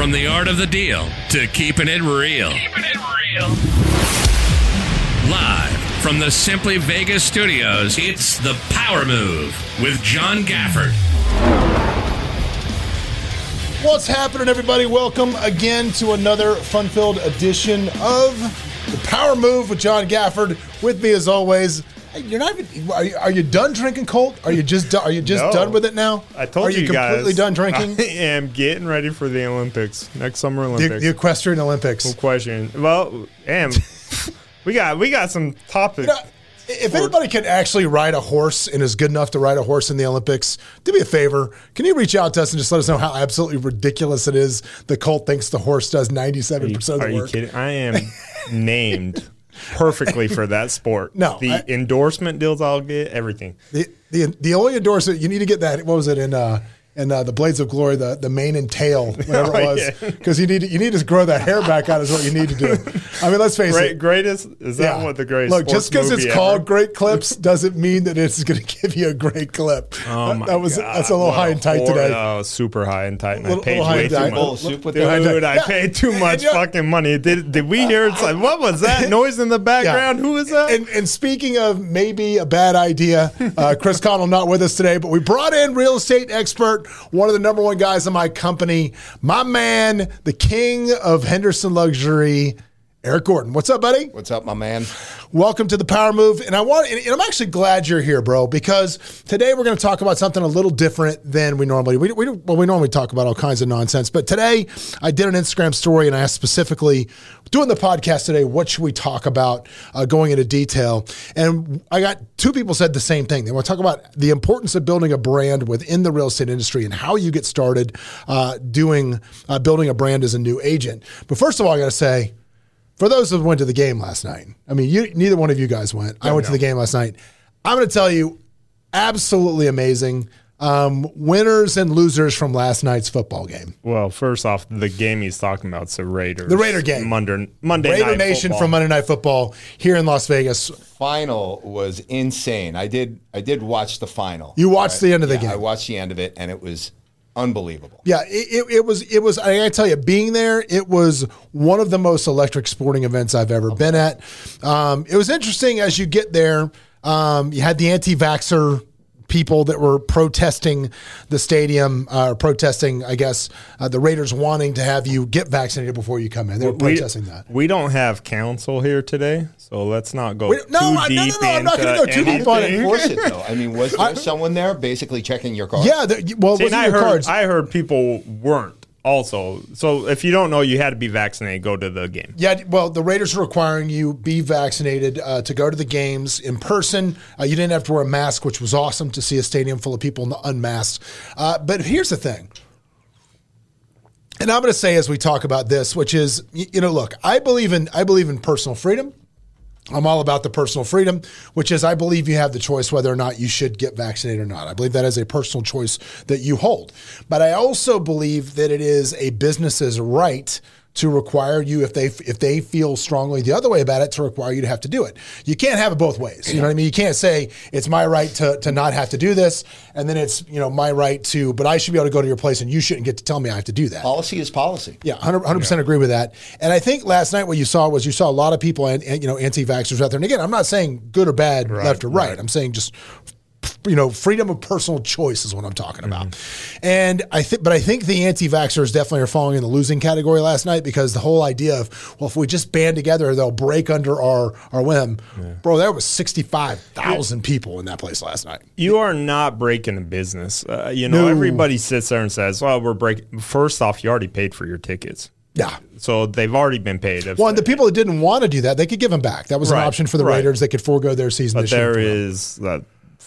From the art of the deal to keeping it real. Keeping it real. Live from the Simply Vegas studios, it's The Power Move with John Gafford. What's happening, everybody? Welcome again to another fun filled edition of The Power Move with John Gafford. With me, as always, Hey, you're not even. Are you, are you done drinking Colt? Are you just do- are you just No. done with it now? I told are you, you, completely guys, done drinking? I am getting ready for the Olympics next summer the, Olympics. the equestrian Olympics. no question. Well, am we got we got some topics. You know, if anybody can actually ride a horse and is good enough to ride a horse in the Olympics, do me a favor. Can you reach out to us and just let us know how absolutely ridiculous it is the Colt thinks the horse does 97% of Are the you work? kidding? I am named perfectly for that sport. No, the I- endorsement deals I'll get everything. The, the the only endorsement you need to get that what was it in uh in uh, the Blades of Glory the the mane and tail whatever it Oh, was yeah. because you need to, you need to grow that hair back out is what you need to do. I mean let's face Great, it. greatest is that Yeah. what the greatest? Look, just because because it's called Great Clips doesn't mean that it's going to give you a great clip. Oh that, my that was God, that's a little what high and tight hor- today. Oh, super high and tight. And Little- I paid way too much. Little soup Dude, the- I Yeah. paid too much yeah. fucking money. Did did we hear? It's like what was that noise in the background? Who is that? And, and speaking of maybe a bad idea, uh, Chris Connell not with us today, but we brought in real estate expert, one of the number one guys in my company, my man, the king of Henderson Luxury, Eric Gorton. What's up, buddy? What's up, my man? Welcome to the Power Move. And I want and I'm actually glad you're here, bro, because today we're going to talk about something a little different than we normally we, we well we normally talk about all kinds of nonsense, but today I did an Instagram story and I asked specifically doing the podcast today, what should we talk about uh, going into detail? And I got two people said the same thing. They want to talk about the importance of building a brand within the real estate industry and how you get started uh, doing uh, building a brand as a new agent. But first of all, I got to say for those who went to the game last night, I mean, you, neither one of you guys went. I went to the game last night. I'm going to tell you, absolutely amazing. Um, winners and losers from last night's football game. Well, first off, the game he's talking about is the Raiders. The Raider game. Monday, Monday Raider night Nation football. from Monday Night Football here in Las Vegas. Final was insane. I did I did watch the final. You watched the end of the Yeah, game. I watched the end of it, and it was unbelievable. Yeah, it, it, it was. It was. I gotta tell you, being there, it was one of the most electric sporting events I've ever been at. Um, it was interesting as you get there. Um, you had the anti-vaxer people that were protesting the stadium, uh, protesting, I guess, uh, the Raiders wanting to have you get vaccinated before you come in. They were We, protesting that. we don't have counsel here today, so let's not go We- too no, I- no, no, deep no, I'm not gonna into go too deep on it. anything. It though. I mean, was there someone there basically checking your car? Yeah. The, well, See, it I your heard, cards. I heard people weren't also. So if you don't know, you had to be vaccinated. Go to the game. Yeah, well, the Raiders are requiring you be vaccinated uh, to go to the games in person. Uh, you didn't have to wear a mask, which was awesome to see a stadium full of people unmasked. Uh, but here's the thing. And I'm going to say as we talk about this, which is, you know, look, I believe in I believe in personal freedom. I'm all about the personal freedom, which is I believe you have the choice whether or not you should get vaccinated or not. I believe that is a personal choice that you hold. But I also believe that it is a business's right to require you if they if they feel strongly the other way about it to require you to have to do it. You can't have it both ways. You know what I mean? You can't say it's my right to to not have to do this and then it's, you know, my right to but I should be able to go to your place and you shouldn't get to tell me I have to do that. Policy is policy. Yeah, 100 percent agree with that. And I think last night what you saw was you saw a lot of people and, and, you know anti-vaxxers out there. And again, I'm not saying good or bad, left or right. I'm saying just you know freedom of personal choice is what I'm talking about. And I think, but I think the anti-vaxxers definitely are falling in the losing category last night because the whole idea of well, if we just band together, they'll break under our our whim. Bro, there was 65,000 people in that place last night. You are not breaking a business. Uh, you know, No. everybody sits there and says, "Well, we're breaking." First off, you already paid for your tickets, Yeah. so they've already been paid. Well, and the people that didn't want to do that, they could give them back. That was an option for the right. Raiders. They could forego their season But this year. there them. is uh,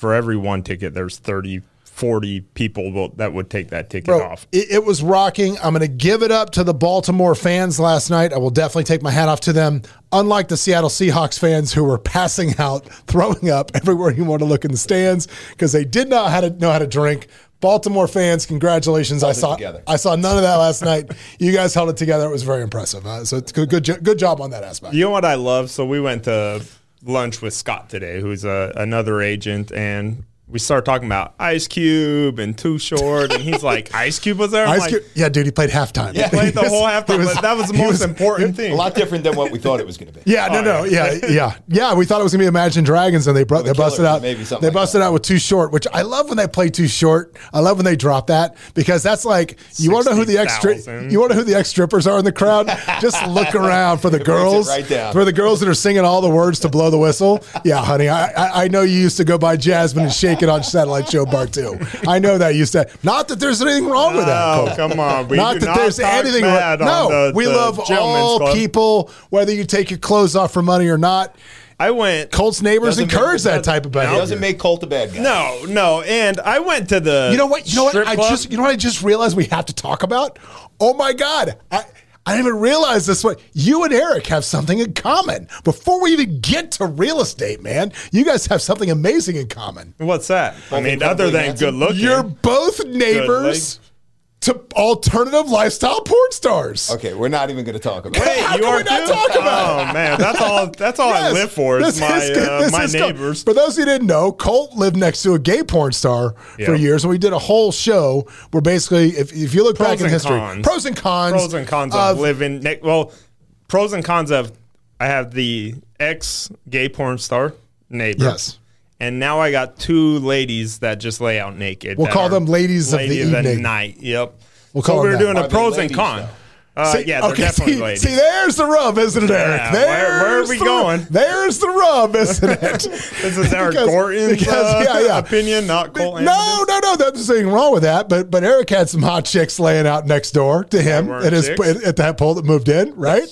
for every one ticket, there's 30, 40 people will- that would take that ticket Bro, off. it, it was rocking. I'm going to give it up to the Baltimore fans last night. I will definitely take my hat off to them. Unlike the Seattle Seahawks fans who were passing out, throwing up everywhere you want to look in the stands because they did not how to know how to drink. Baltimore fans, congratulations! I saw together. I saw none of that last night. You guys held it together. It was very impressive. Uh, so it's good, good, good job on that aspect. You know what I love? So we went to lunch with Scott today, who's a, another agent, and we started talking about Ice Cube and Too Short, and he's like, Ice Cube was there. I'm Ice like, Cube, yeah, dude, he played halftime. Yeah. played the whole halftime. was- but that was the most was- important thing. A lot different than what we thought it was going to be. Yeah, no, Oh, no, yeah, yeah, yeah. We thought it was gonna be Imagine Dragons, and they brought, they busted out. maybe something They like busted that. out with Too Short, which I love when they play Too Short. I love when they drop that because that's like you want to know who the ex 60,000. you want to know who the ex strippers are in the crowd. Just look around for the It girls, right down. for the girls that are singing all the words to blow the whistle. Yeah, honey, I, I I know you used to go by Jasmine and shake it on Satellite Show Bar Two. I know that you said. Not that there's anything wrong with that. Oh, Cole. come on. We not do that not there's talk anything wrong. No, the- we the love all Club. people, whether you take your clothes off for money or not. I went. Colts neighbors encourage that type of It behavior. doesn't make Colt a bad guy. No, no, and I went to the. You know what? You know what? I club. just you know what I just realized we have to talk about. Oh my god! I I didn't even realize this. Way you and Eric have something in common. Before we even get to real estate, man, you guys have something amazing in common. What's that? I mean, other than good looking. You're both neighbors to alternative lifestyle porn stars. Okay, we're not even going to talk about Wait, it. How you can are we not too? talk about Oh man, that's all. That's all I live for. Is my is good. uh, my is good. neighbors. For those who didn't know, Colt lived next to a gay porn star for years, and we did a whole show where basically, if, if you look Pros back in and history, cons. pros and cons, Pros and cons of living. Ne- well, pros and cons of. I have the ex gay porn star neighbor. Yes. And now I got two ladies that just lay out naked. We'll call them ladies of the lady evening. night. Yep. We'll so call we them were that. doing Are a they pros and cons. Uh, See, yeah, okay, definitely see, see, there's the rub, isn't it, Eric? Yeah, where- where are we the- going? There's the rub, isn't it? this is Eric Because- Gorton's because, uh, yeah, yeah. opinion, not Colt No, Anderson's. no, no. There's nothing wrong with that. But but Eric had some hot chicks laying out next door to him at his chicks? at that pole that moved in, right?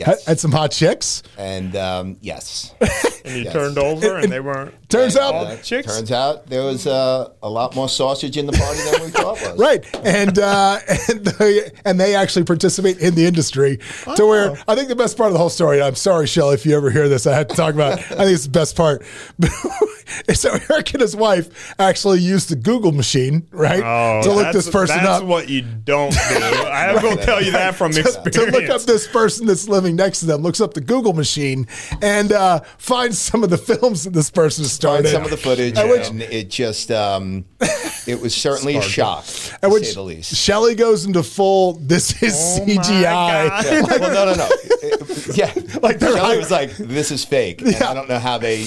Yes. Had, had some hot chicks. And um, yes, And he Yes. turned over and, And- they weren't. Turns all out, the chicks. turns out there was uh, a lot more sausage in the party than we thought was. right? And uh, and they, and they actually participate in the industry to where I think the best part of the whole story. I'm sorry, Shelley, if you ever hear this, I had to talk about. it. I think it's the best part. so Eric and his wife actually used the Google machine, right, Oh, to look that's- this person that's up. what you don't do. I will tell you that from to, experience. to look up this person that's living next to them, looks up the Google machine and uh, finds some of the films that this person has started. Find some of the footage, And which- and it just um, it was certainly a shock, to and which say the least. Shelley goes into full. This is Oh CGI. Yeah. well, no, no, no. It- yeah, Like like they're Shelley like- was like, "This is fake." And Yeah. I don't know how they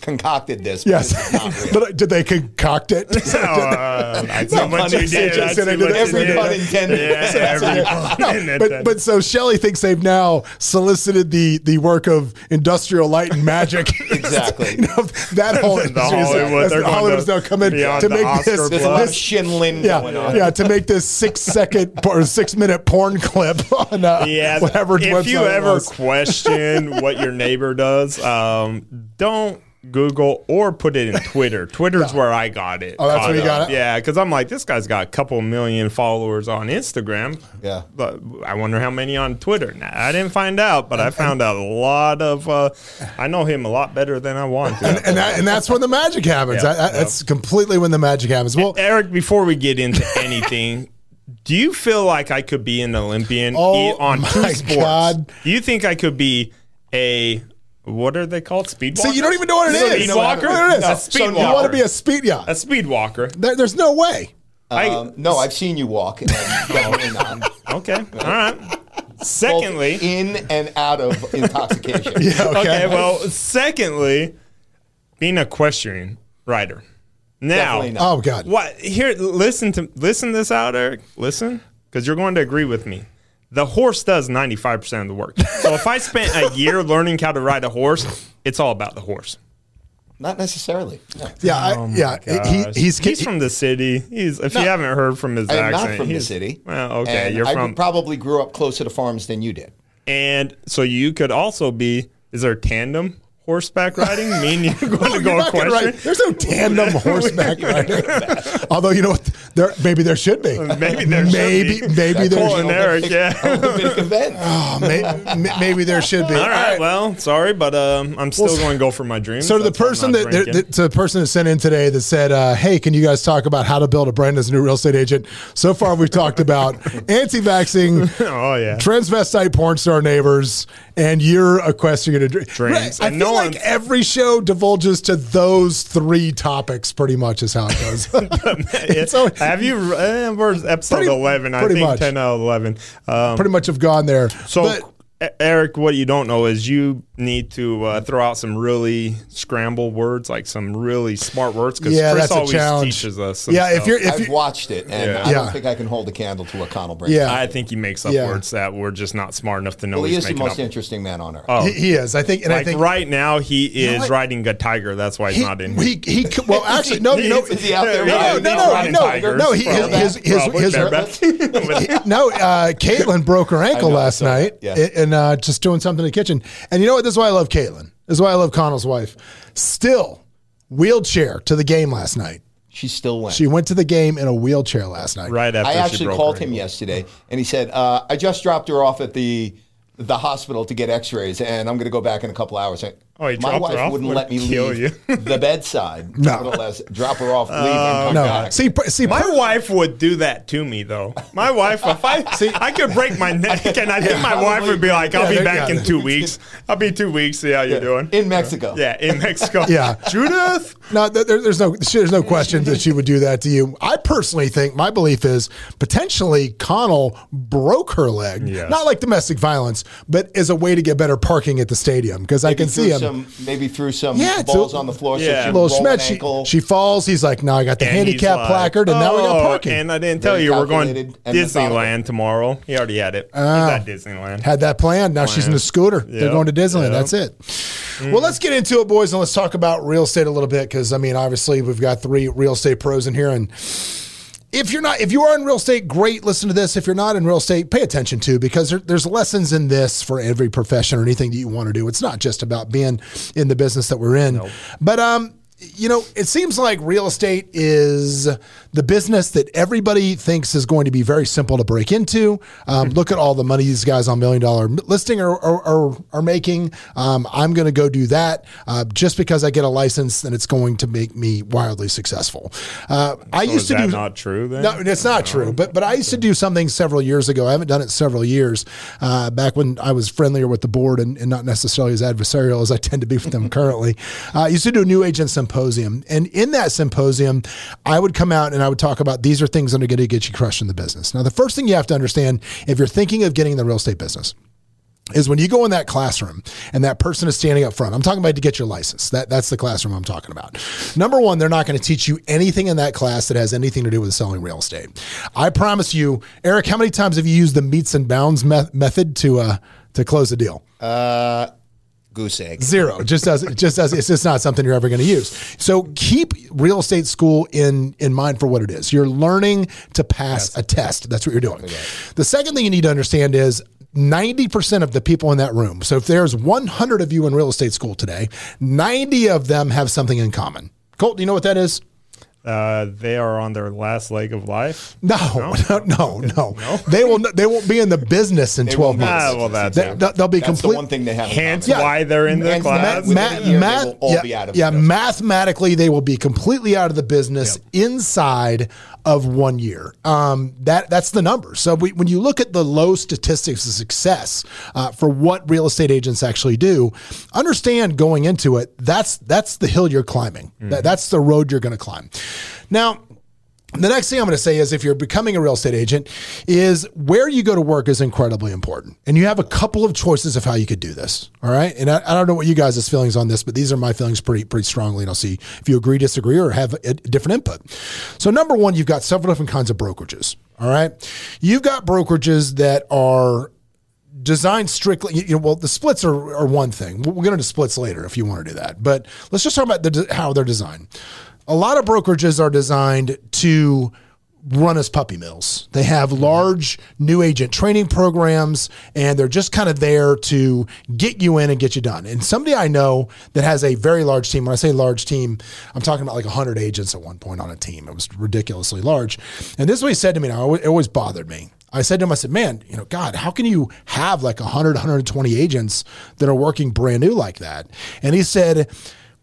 concocted this. But Yes, this is not real. but uh, did they concoct it? Oh, uh, I see No you did. intended. I see Said I what did you every pun intended. Yeah, every pun No, intended. but but so Shelley thinks they've now solicited the the work of industrial light and magic. Exactly. you know, that whole The Hollywood, going Hollywood's to now come in to make Oscar this. There's a lot of this shinlin going yeah, on. yeah, to make this six second or six minute porn clip on uh, yeah, whatever. If you ever question what your neighbor does, um, don't Google or put it in Twitter. Twitter's where I got it. Oh, that's where you got it? Yeah, because I'm like, this guy's got a couple million followers on Instagram. Yeah. But I wonder how many on Twitter. Nah, I didn't find out, but I found out a lot of. Uh, I know him a lot better than I want to. and that, and that's when the magic happens. Yeah, That- that's completely when the magic happens. Well, Eric, before we get into anything, do you feel like I could be an Olympian Oh on two sports? God. Do you think I could be a what are they called? Speed So you don't even know what it Speed is. You walker? know what it is. No, A speed so you want to be a speed? Yeah, a speed walker? There- there's no way. Um, no, I've seen you walk. And I'm definitely not. Okay, all right. Both Secondly, in and out of intoxication. Yeah, okay. okay. Well, secondly, being a equestrian rider. Now, oh god. What here? Listen to listen this out, Eric. Listen, because you're going to agree with me. The horse does 95 percent of the work. So if I spent a year learning how to ride a horse, it's all about the horse. Not necessarily. No. Yeah, I, Oh yeah. He, he's he's from the city. He's if you haven't heard from his I am accent, not from the city. Well, okay, And you're I from, probably grew up closer to farms than you did. and so you could also be. Is there tandem horseback riding? Mean you're going Oh, to go you're not equestrian? ride- There's no tandem horseback riding. Although you know what, there maybe there should be. Maybe there should maybe be. maybe there Cole should. and Eric, yeah. Olympic event. Oh, may, maybe there should be. All right. Well, sorry, but um, I'm still Well, going to go for my dream. So to the That's why I'm person that, that, drinking. that to the person that sent in today that said, uh, "Hey, can you guys talk about how to build a brand as a new real estate agent?" So far, we've talked about anti-vaxing, oh yeah. transvestite porn star neighbors, and you're equestrian and dr- Dreams. Right. I And feel no like every show divulges to those three topics. Pretty much is how it goes. it's always, Have you? Uh, where's episode Pretty- eleven? I think much. ten out of eleven. Um, pretty much have gone there. so, But- Eric, what you don't know is you need to uh, throw out some really scramble words, like some really smart words, because yeah, Chris that's a always challenge. teaches us. Some yeah, if you're if I've you watched it, and Yeah. I Yeah. don't think I can hold a candle to what Connell brings. Yeah. I think he makes up Yeah. words that we're just not smart enough to know Well, he he's is the most up. interesting man on earth. Oh, he, he is. I think, and I think right now he is what? riding a tiger. That's why he's he, not in. here. he, he could- well actually no no Is he out there no riding- no he's no no no he, his, his, his, his, no, uh, Caitlin broke her ankle I know, I last night yeah. and uh, just doing something in the kitchen. And you know what? This is why I love Caitlin. This is why I love Connell's wife. Still, wheelchair to the game last night. She still went. She went to the game in a wheelchair last night. right after I she actually broke called her him yesterday, and he said, uh, "I just dropped her off at the the hospital to get X-rays, and I'm going to go back in a couple hours." I- Oh, he my dropped her wife off? wouldn't let me leave you. the bedside. No. Nevertheless, drop her off, leave, and uh, come No, back. see, see, My wife would do that to me, though. My wife, if I see, I could break my neck, and I think my wife would be like, "I'll Yeah, be back in two weeks. I'll be two weeks. See how you're doing." in Mexico. Yeah, in Mexico. Yeah. Judith. No, there, there's no there's no question that she would do that to you. I personally think my belief is potentially Connell broke her leg, Yes. not like domestic violence, but as a way to get better parking at the stadium because I can see threw him. Some, maybe threw some Yeah, balls a- on the floor. Yeah. So a she little rolled an she, ankle. she falls. He's like, "No, I got the And handicap like, placard, and now we got "Oh," parking." And I didn't tell Very you we're going calculated Disneyland tomorrow. He already had it. Ah. He's at Disneyland. Had that planned. Now she's in Planned. the scooter. They're going to Disneyland. Yep. That's it. Well, let's get into it, boys, and let's talk about real estate a little bit because I mean, obviously, we've got three real estate pros in here, and if you're not, if you are in real estate, great. Listen to this. If you're not in real estate, pay attention to because there, there's lessons in this for every profession or anything that you want to do. It's not just about being in the business that we're in, but um. You know, it seems like real estate is the business that everybody thinks is going to be very simple to break into. Um, look at all the money these guys on million dollar listing are, are, are, are making. Um, I'm going to go do that uh, just because I get a license, and it's going to make me wildly successful. Uh, I used is to that do not true then? no, it's not true. But but I used to do something several years ago. I haven't done it several years. Uh, back when I was friendlier with the board and, and not necessarily as adversarial as I tend to be with them currently. Uh, I used to do a new agent symposium, and in that symposium, I would come out and I would talk about these are things that are going to get you crushed in the business. Now, the first thing you have to understand if you're thinking of getting in the real estate business is when you go in that classroom and that person is standing up front. I'm talking about to get your license. That that's the classroom I'm talking about. Number one, they're not going to teach you anything in that class that has anything to do with selling real estate. I promise you, Eric. How many times have you used the metes and bounds me- method to uh, to close a deal? Uh, goose egg. Zero. It just does. It just does. It's just not something you're ever going to use. So keep real estate school in in mind for what it is. You're learning to pass a test. That's what you're doing. The second thing you need to understand is. 90% of the people in that room. So if there's 100 of you in real estate school today, 90 of them have something in common. Colt, do you know what that is? Uh, they are on their last leg of life. No, no, no, no. They will. They won't be in the business in 12 won't months. Ah, well, that's They, it. will they'll be That's complete. the one thing they have. in Hence common. why they're in the And class. within Ma- year, math- they will all yeah, be out of yeah, the mathematically, they will be completely out of the business inside of one year. Um, that that's the number. So we, when you look at the low statistics of success uh, for what real estate agents actually do, understand going into it. That's that's the hill you're climbing. That, that's the road you're going to climb. Now. The next thing I'm going to say is if you're becoming a real estate agent, is where you go to work is incredibly important. And you have a couple of choices of how you could do this. All right. And I, I don't know what you guys' feelings on this, but these are my feelings pretty, pretty strongly. And I'll see if you agree, disagree, or have a different input. So, number one, you've got several different kinds of brokerages. All right. You've got brokerages that are designed strictly. You know, well, the splits are, are one thing. We'll get into splits later if you want to do that. But let's just talk about the, how they're designed. A lot of brokerages are designed to run as puppy mills. They have mm-hmm. large new agent training programs and they're just kind of there to get you in and get you done. And somebody I know that has a very large team, when I say large team, I'm talking about like 100 agents at one point on a team. It was ridiculously large. And this is what he said to me now, it always bothered me. I said to him, I said, man, you know, God, how can you have like 100, 120 agents that are working brand new like that? And he said,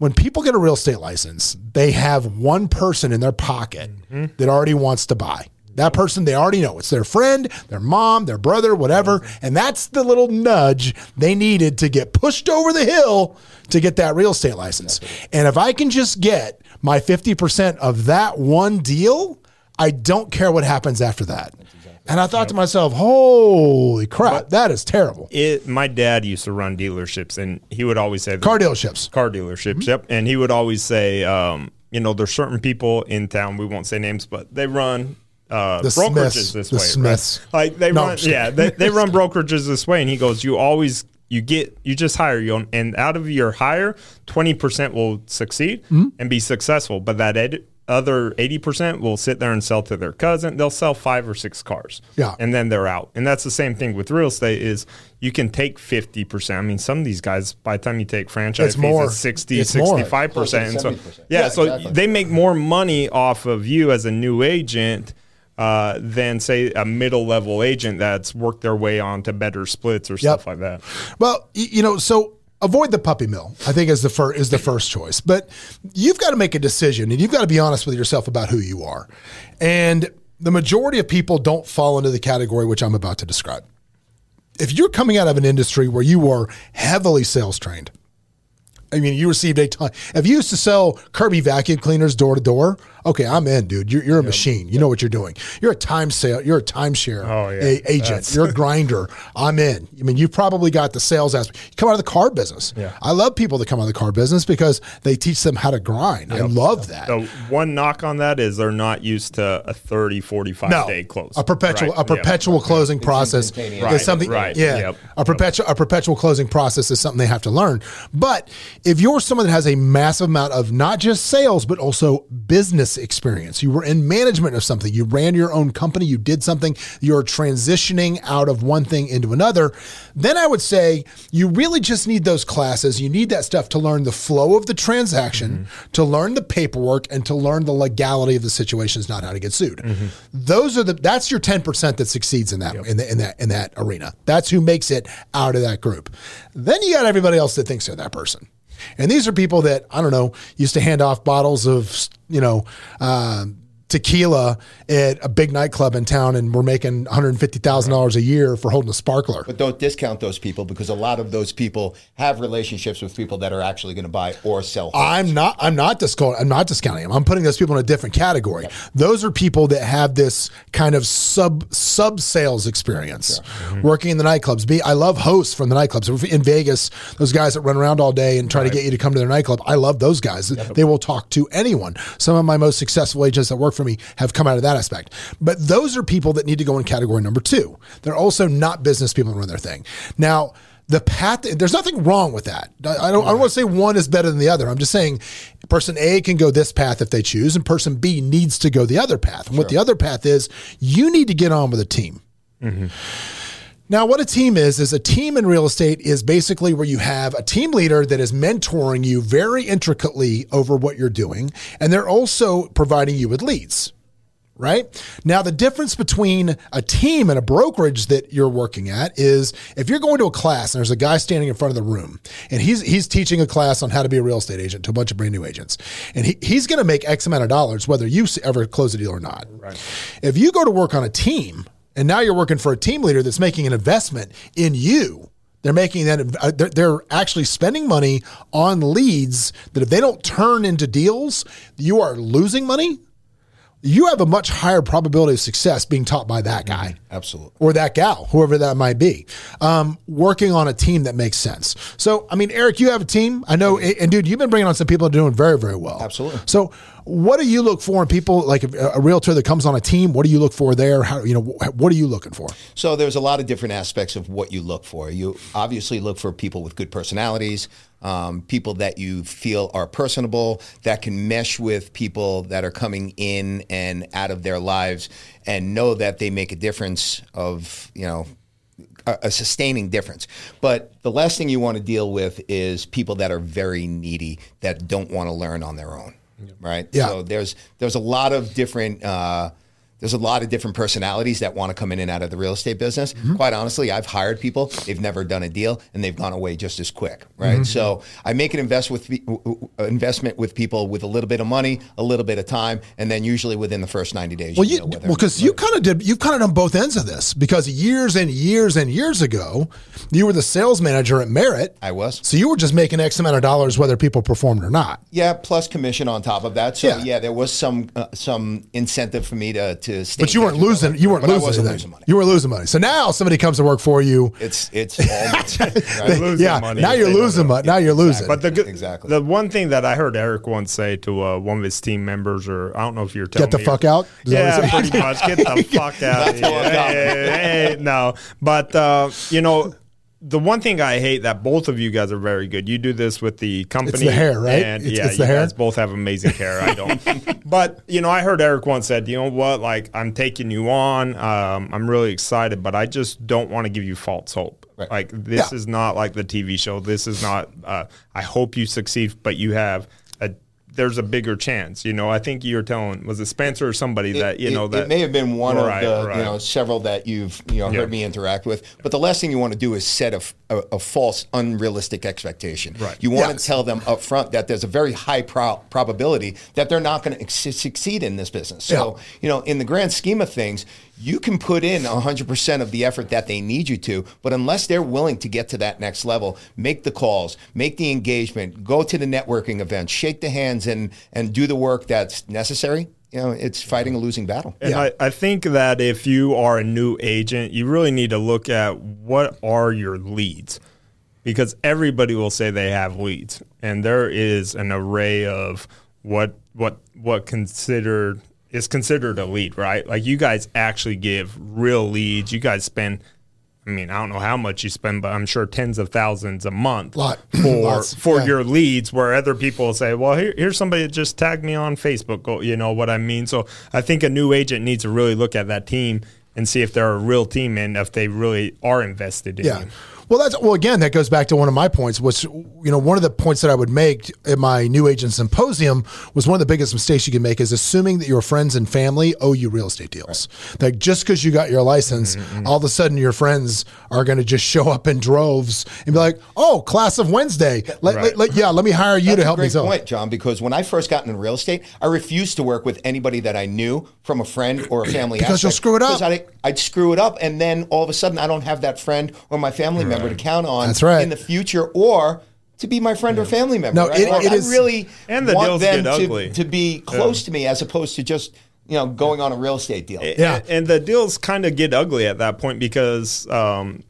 when people get a real estate license, they have one person in their pocket mm-hmm. that already wants to buy. That person they already know. It's their friend, their mom, their brother, whatever. Mm-hmm. And that's the little nudge they needed to get pushed over the hill to get that real estate license. And if I can just get my 50% of that one deal, I don't care what happens after that. And I thought to myself, holy crap, that is terrible. It, my dad used to run dealerships, and he would always say Car dealerships. car dealerships. Yep, and he would always say, um, you know, there's certain people in town. We won't say names, but they run. Uh, The brokerages Smiths. this The way, Smiths. right? Like they No, I'm run, just yeah, they, they run brokerages this way. And he goes, you always, you get, you just hire you, and out of your hire, twenty percent will succeed Mm-hmm. and be successful, but that ed- other eighty percent will sit there and sell to their cousin. They'll sell five or six cars, Yeah. and then they're out. And that's the same thing with real estate. Is you can take fifty percent. I mean, some of these guys, by the time you take franchise It's fees, more. it's 60, It's 65 percent. And so, yeah, Yeah, so exactly. they make more money off of you as a new agent. Uh, than say a middle level agent that's worked their way on to better splits or stuff like that. Well, you know, so avoid the puppy mill. I think is the first is the first choice. But you've got to make a decision, and you've got to be honest with yourself about who you are. And the majority of people don't fall into the category which I'm about to describe. If you're coming out of an industry where you were heavily sales trained, I mean, you received a ton. If you used to sell Kirby vacuum cleaners door to door, okay, I'm in, dude. You're, you're a machine. You know what you're doing. You're a time sale. You're a timeshare Oh, yeah. a- agent. You're a grinder. I'm in. I mean, you've probably got the sales aspect. You come out of the car business. Yeah. I love people that come out of the car business because they teach them how to grind. I love that. The one knock on that is they're not used to a 30, 45 no, day close. a perpetual Right, a yeah. perpetual closing process instantaneous. is something. right, Yeah, yep. a perpetual a perpetual closing process is something they have to learn. But if you're someone that has a massive amount of not just sales but also business experience, you were in management of something, you ran your own company, you did something, you're transitioning out of one thing into another, then I would say you really just need those classes. You need that stuff to learn the flow of the transaction, mm-hmm. to learn the paperwork, and to learn the legality of the situations, not how to get sued. Mm-hmm. Those are the that's your ten percent that succeeds in that in, the, in that in that arena. That's who makes it out of that group. Then you got everybody else that thinks they're that person. And these are people that I don't know used to hand off bottles of you know um, tequila at a big nightclub in town, and we're making one hundred fifty thousand dollars a year for holding a sparkler. But don't discount those people because a lot of those people have relationships with people that are actually going to buy or sell. homes. I'm not. I'm not discounting. I'm not discounting them. I'm putting those people in a different category. Those are people that have this kind of sub sub sales experience, mm-hmm. working in the nightclubs. Be I love hosts from the nightclubs in Vegas. Those guys that run around all day and try to get you to come to their nightclub. I love those guys. They will talk to anyone. Some of my most successful agents that work for me have come out of that aspect. But those are people that need to go in category number two. They're also not business people that run their thing. Now the path there's nothing wrong with that. I don't, I don't want to say one is better than the other. I'm just saying person a can go this path if they choose and person b needs to go the other path. And what the other path is you need to get on with a team mm-hmm. Now, what a team is, is a team in real estate is basically where you have a team leader that is mentoring you very intricately over what you're doing, and they're also providing you with leads right? Now, the difference between a team and a brokerage that you're working at is if you're going to a class and there's a guy standing in front of the room and he's he's teaching a class on how to be a real estate agent to a bunch of brand new agents, and he, he's going to make X amount of dollars whether you ever close a deal or not. Right. If you go to work on a team and now you're working for a team leader that's making an investment in you. They're making that, uh, they're, they're actually spending money on leads that if they don't turn into deals, you are losing money you have a much higher probability of success being taught by that guy Absolutely. or that gal, whoever that might be, um, working on a team that makes sense. So, I mean, Eric, you have a team. I know, and dude, you've been bringing on some people doing very, very well. Absolutely. So, what do you look for in people like a, realtor that comes on a team? What do you look for there? How you know what are you looking for? So there's a lot of different aspects of what you look for. You obviously look for people with good personalities, um, people that you feel are personable, that can mesh with people that are coming in and out of their lives, and know that they make a difference of you know a sustaining difference. But the last thing you want to deal with is people that are very needy that don't want to learn on their own, right? Yeah. So there's there's a lot of different. Uh, there's a lot of different personalities that want to come in and out of the real estate business. Mm-hmm. Quite honestly, I've hired people, they've never done a deal, and they've gone away just as quick, right? Mm-hmm. So I make an invest with w- investment with people with a little bit of money, a little bit of time, and then usually within the first 90 days. Well, you you know whether- well because you kind of did. You've kind of done both ends of this because years and years and years ago, you were the sales manager at Merit. I was. So you were just making X amount of dollars whether people performed or not. Yeah, plus commission on top of that. So Yeah. yeah, there was some uh, some incentive for me to to stay. But you weren't losing. You weren't But I losing. wasn't losing money. You were losing money. So now somebody comes to work for you. It's it's all money. Losing yeah. money Now you're losing money. Now you're losing. But the good, Exactly. the one thing that I heard Eric once say to uh, one of his team members, or I don't know if you're telling get the me, fuck out? Is Yeah, pretty much. Get the fuck out of here. Hey, hey, no, but uh, you know. The one thing I hate that both of you guys are very good. You do this with the company. the hair, right? And It's- yeah, it's the you hair? guys both have amazing hair. I don't. but you know, I heard Eric once said, "You know what? Like, I'm taking you on. Um, I'm really excited, but I just don't want to give you false hope. Right. Like, this Yeah. is not like the TV show. This is not. Uh, I hope you succeed, but you have a. There's a bigger chance. You know, I think you're telling was it Spencer or somebody that you it, know that it may have been one Right, of the right. you know several that you've you know Yeah. heard me interact with. But the last thing you want to do is set a a false, unrealistic expectation. Right. You want Yes. to tell them up front that there's a very high pro- probability that they're not going to ex- succeed in this business. So Yeah. you know, in the grand scheme of things. You can put in 100% of the effort that they need you to, but unless they're willing to get to that next level, make the calls, make the engagement, go to the networking events, shake the hands, and and do the work that's necessary. You know, it's fighting a losing battle. And I, I think that if you are a new agent, you really need to look at what are your leads. Because everybody will say they have leads. And there is an array of what what what considered is considered a lead, right? Like you guys actually give real leads. You guys spend I mean, I don't know how much you spend, but I'm sure tens of thousands a month Lot. for Lots, for yeah. your leads. Where other people say, "Well, here, here's somebody that just tagged me on Facebook." You know what I mean? So I think a new agent needs to really look at that team and see if they're a real team and if they really are invested in Yeah. you. Well, that's well. Again, that goes back to one of my points. Was you know one of the points that I would make at my new agent symposium was one of the biggest mistakes you can make is assuming that your friends and family owe you real estate deals. That just because you got your license, Mm-hmm, all of a sudden your friends are going to just show up in droves and be like, "Oh, class of Wednesday, let, Right. let- let- yeah, let me hire you to help me sell." point, John. Because when I first got into real estate, I refused to work with anybody that I knew from a friend or a family. Because you'll screw it up. I'd, I'd screw it up, and then all of a sudden, I don't have that friend or my family member to count on That's right. in the future, or to be my friend or family member. No, right? it- Like, it I is- really And the want deals them get to, ugly. to be close to me as opposed to just you know going on a real estate deal. Yeah. And, and the deals kind of get ugly at that point because um,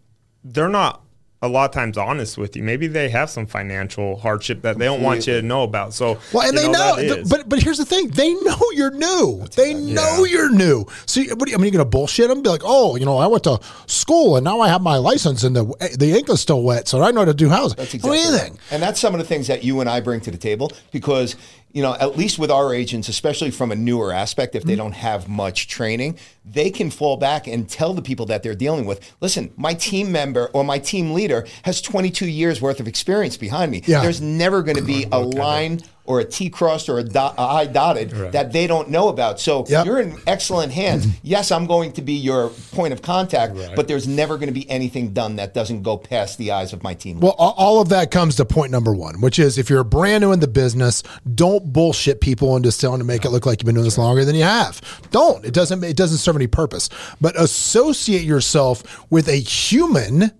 they're not a lot of times honest with you. Maybe they have some financial hardship that they don't want you to know about. So, Well, and they know, that is. but but here's the thing: they know you're new. they know you're new. So, you- what do you, I mean, you're gonna bullshit them? Be like, oh, you know, I went to school and now I have my license and the the ink is still wet, so I know how to do housing. That's exactly do right. And that's some of the things that you and I bring to the table because, you know, at least with our agents, especially from a newer aspect, if they Mm-hmm. don't have much training, they can fall back and tell the people that they're dealing with, listen, my team member or my team leader has 22 years worth of experience behind me. Yeah. There's never going to be a line or a T crossed or a, dot, a I dotted that they don't know about. So Yep. you're in excellent hands. Mm-hmm. yes, I'm going to be your point of contact, but there's never going to be anything done that doesn't go past the eyes of my team. Well, all- all of that comes to point number one, which is if you're brand new in the business, don't bullshit people into selling to make it look like you've been doing this longer than you have. Don't. It doesn't. It doesn't serve any purpose. But associate yourself with a human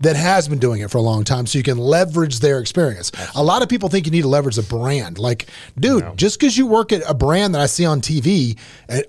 that has been doing it for a long time so you can leverage their experience. A lot of people think you need to leverage a brand. Like, dude, just because you work at a brand that I see on TV,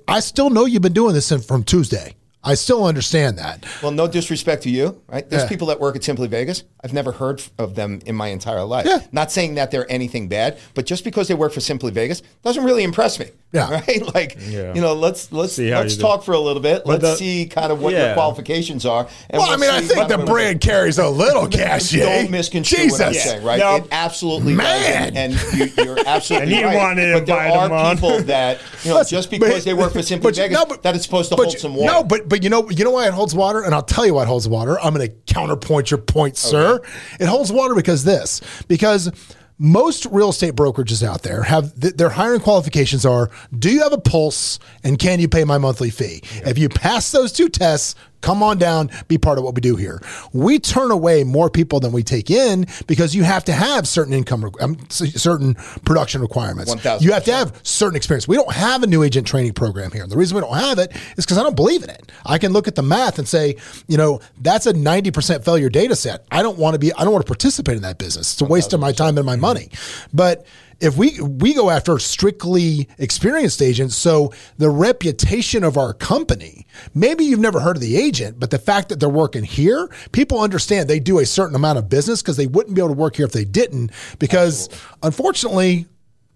I still know you've been doing this from Tuesday. I still understand that. Well, no disrespect to you, right? There's Yeah. people that work at Simply Vegas. I've never heard of them in my entire life. Yeah. Not saying that they're anything bad, but just because they work for Simply Vegas doesn't really impress me. Yeah. Right? Like, Yeah. you know, let's let's See let's you do. talk for a little bit. But let's the- see kind of what your qualifications are. And Well, I we'll mean, I think the of- brand carries a little cash. Don't misconstrue what I'm saying, right? No. It absolutely Man. does, and, and you, you're absolutely And he right. wanted to but there invite him are on. people that you know Listen, just because but- they work for Simply Vegas, no, but- that it's supposed to hold you- some water. No, but but you know you know why it holds water, and I'll tell you why it holds water. I'm going to counterpoint your point, sir. It holds water because this because most real estate brokerages out there have th- their hiring qualifications are do you have a pulse and can you pay my monthly fee? If you pass those two tests come on down be part of what we do here. We turn away more people than we take in because you have to have certain income um, certain production requirements. 1000%. you have to have certain experience. We don't have a new agent training program here. And the reason we don't have it is because i don't believe in it. I can look at the math and say you know that's a 90% failure data set. I don't want to be i don't want to participate in that business. It's a waste of my time and my money. But if we we go after strictly experienced agents, so the reputation of our company, maybe you've never heard of the agent, but the fact that they're working here, people understand they do a certain amount of business because they wouldn't be able to work here if they didn't. Because unfortunately,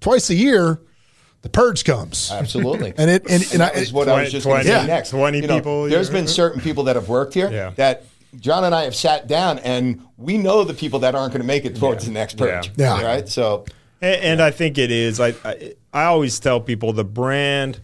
twice a year, the purge comes. Absolutely. And it and, and I, that is what I was just going to say next. 20 You know, people There's you're- been certain people that have worked here Yeah. that John and I have sat down and we know the people that aren't going to make it towards the next purge. Yeah. Yeah. Right. So And, and I think it is. I, I I always tell people the brand.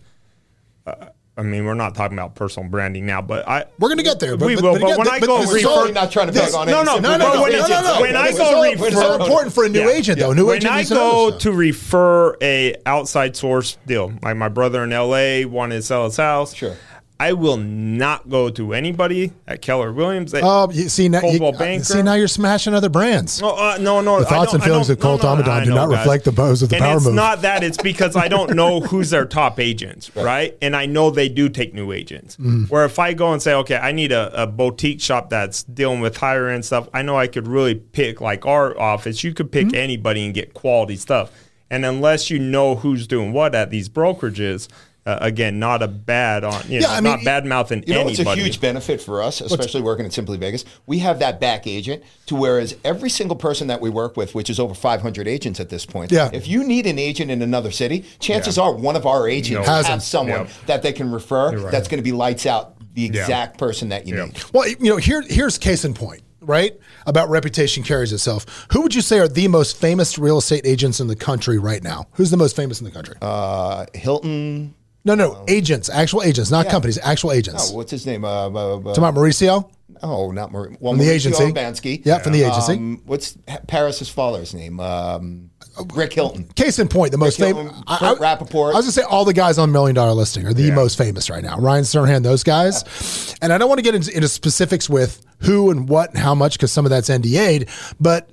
Uh, I mean, we're not talking about personal branding now, but I We're gonna get there, but- we but- will. but But, again, when th- I go this is all- refer, certainly not trying to this- on no, no, no, no, no, when, no, no, no. when I go all- it's it's so important for a new Yeah. agent, though. New when agent I needs to know go to refer a outside source deal, like my brother in L.A. wanted to sell his house, Sure. I will not go to anybody at Keller Williams. That, Oh, you see now, you, Coldwell uh, Banker. see now you're smashing other brands. No, uh, no, no. The thoughts and feelings of Colt Amidan do not reflect the bows of the and power it's move. It's not that. It's because I don't know who's their top agents, right? And I know they do take new agents. Mm. Where if I go and say, okay, I need a, a boutique shop that's dealing with higher end stuff, I know I could really pick like our office. You could pick Mm-hmm. anybody and get quality stuff. And unless you know who's doing what at these brokerages, uh, again, not a bad on, you Yeah, know, I mean, not bad mouthing You know, anybody. it's a huge benefit for us, especially working at Simply Vegas. We have that back agent to whereas every single person that we work with, which is over 500 agents at this point, Yeah. if you need an agent in another city, chances are one of our agents Has has someone Yep. that they can refer right. that's going to be lights out, the exact person that you Yeah. need. Well, you know, here here's case in point, right? About reputation carries itself. Who would you say are the most famous real estate agents in the country right now? Who's the most famous in the country? Uh, Hilton, no, no, agents, actual agents, not companies, actual agents. oh, what's his name? Uh, uh, uh, Talking about Mauricio oh, not Mar- well, from the Mauricio agency. Umansky. Yeah, from the agency. Um, what's Paris's father's name? Um, Rick Hilton. Case in point, the most famous. Hilton, Rappaport. I was gonna say all the guys on Million Dollar Listing are the most famous right now. Ryan Serhant, those guys, and I don't want to get into, into specifics with who and what and how much because some of that's NDA'd, but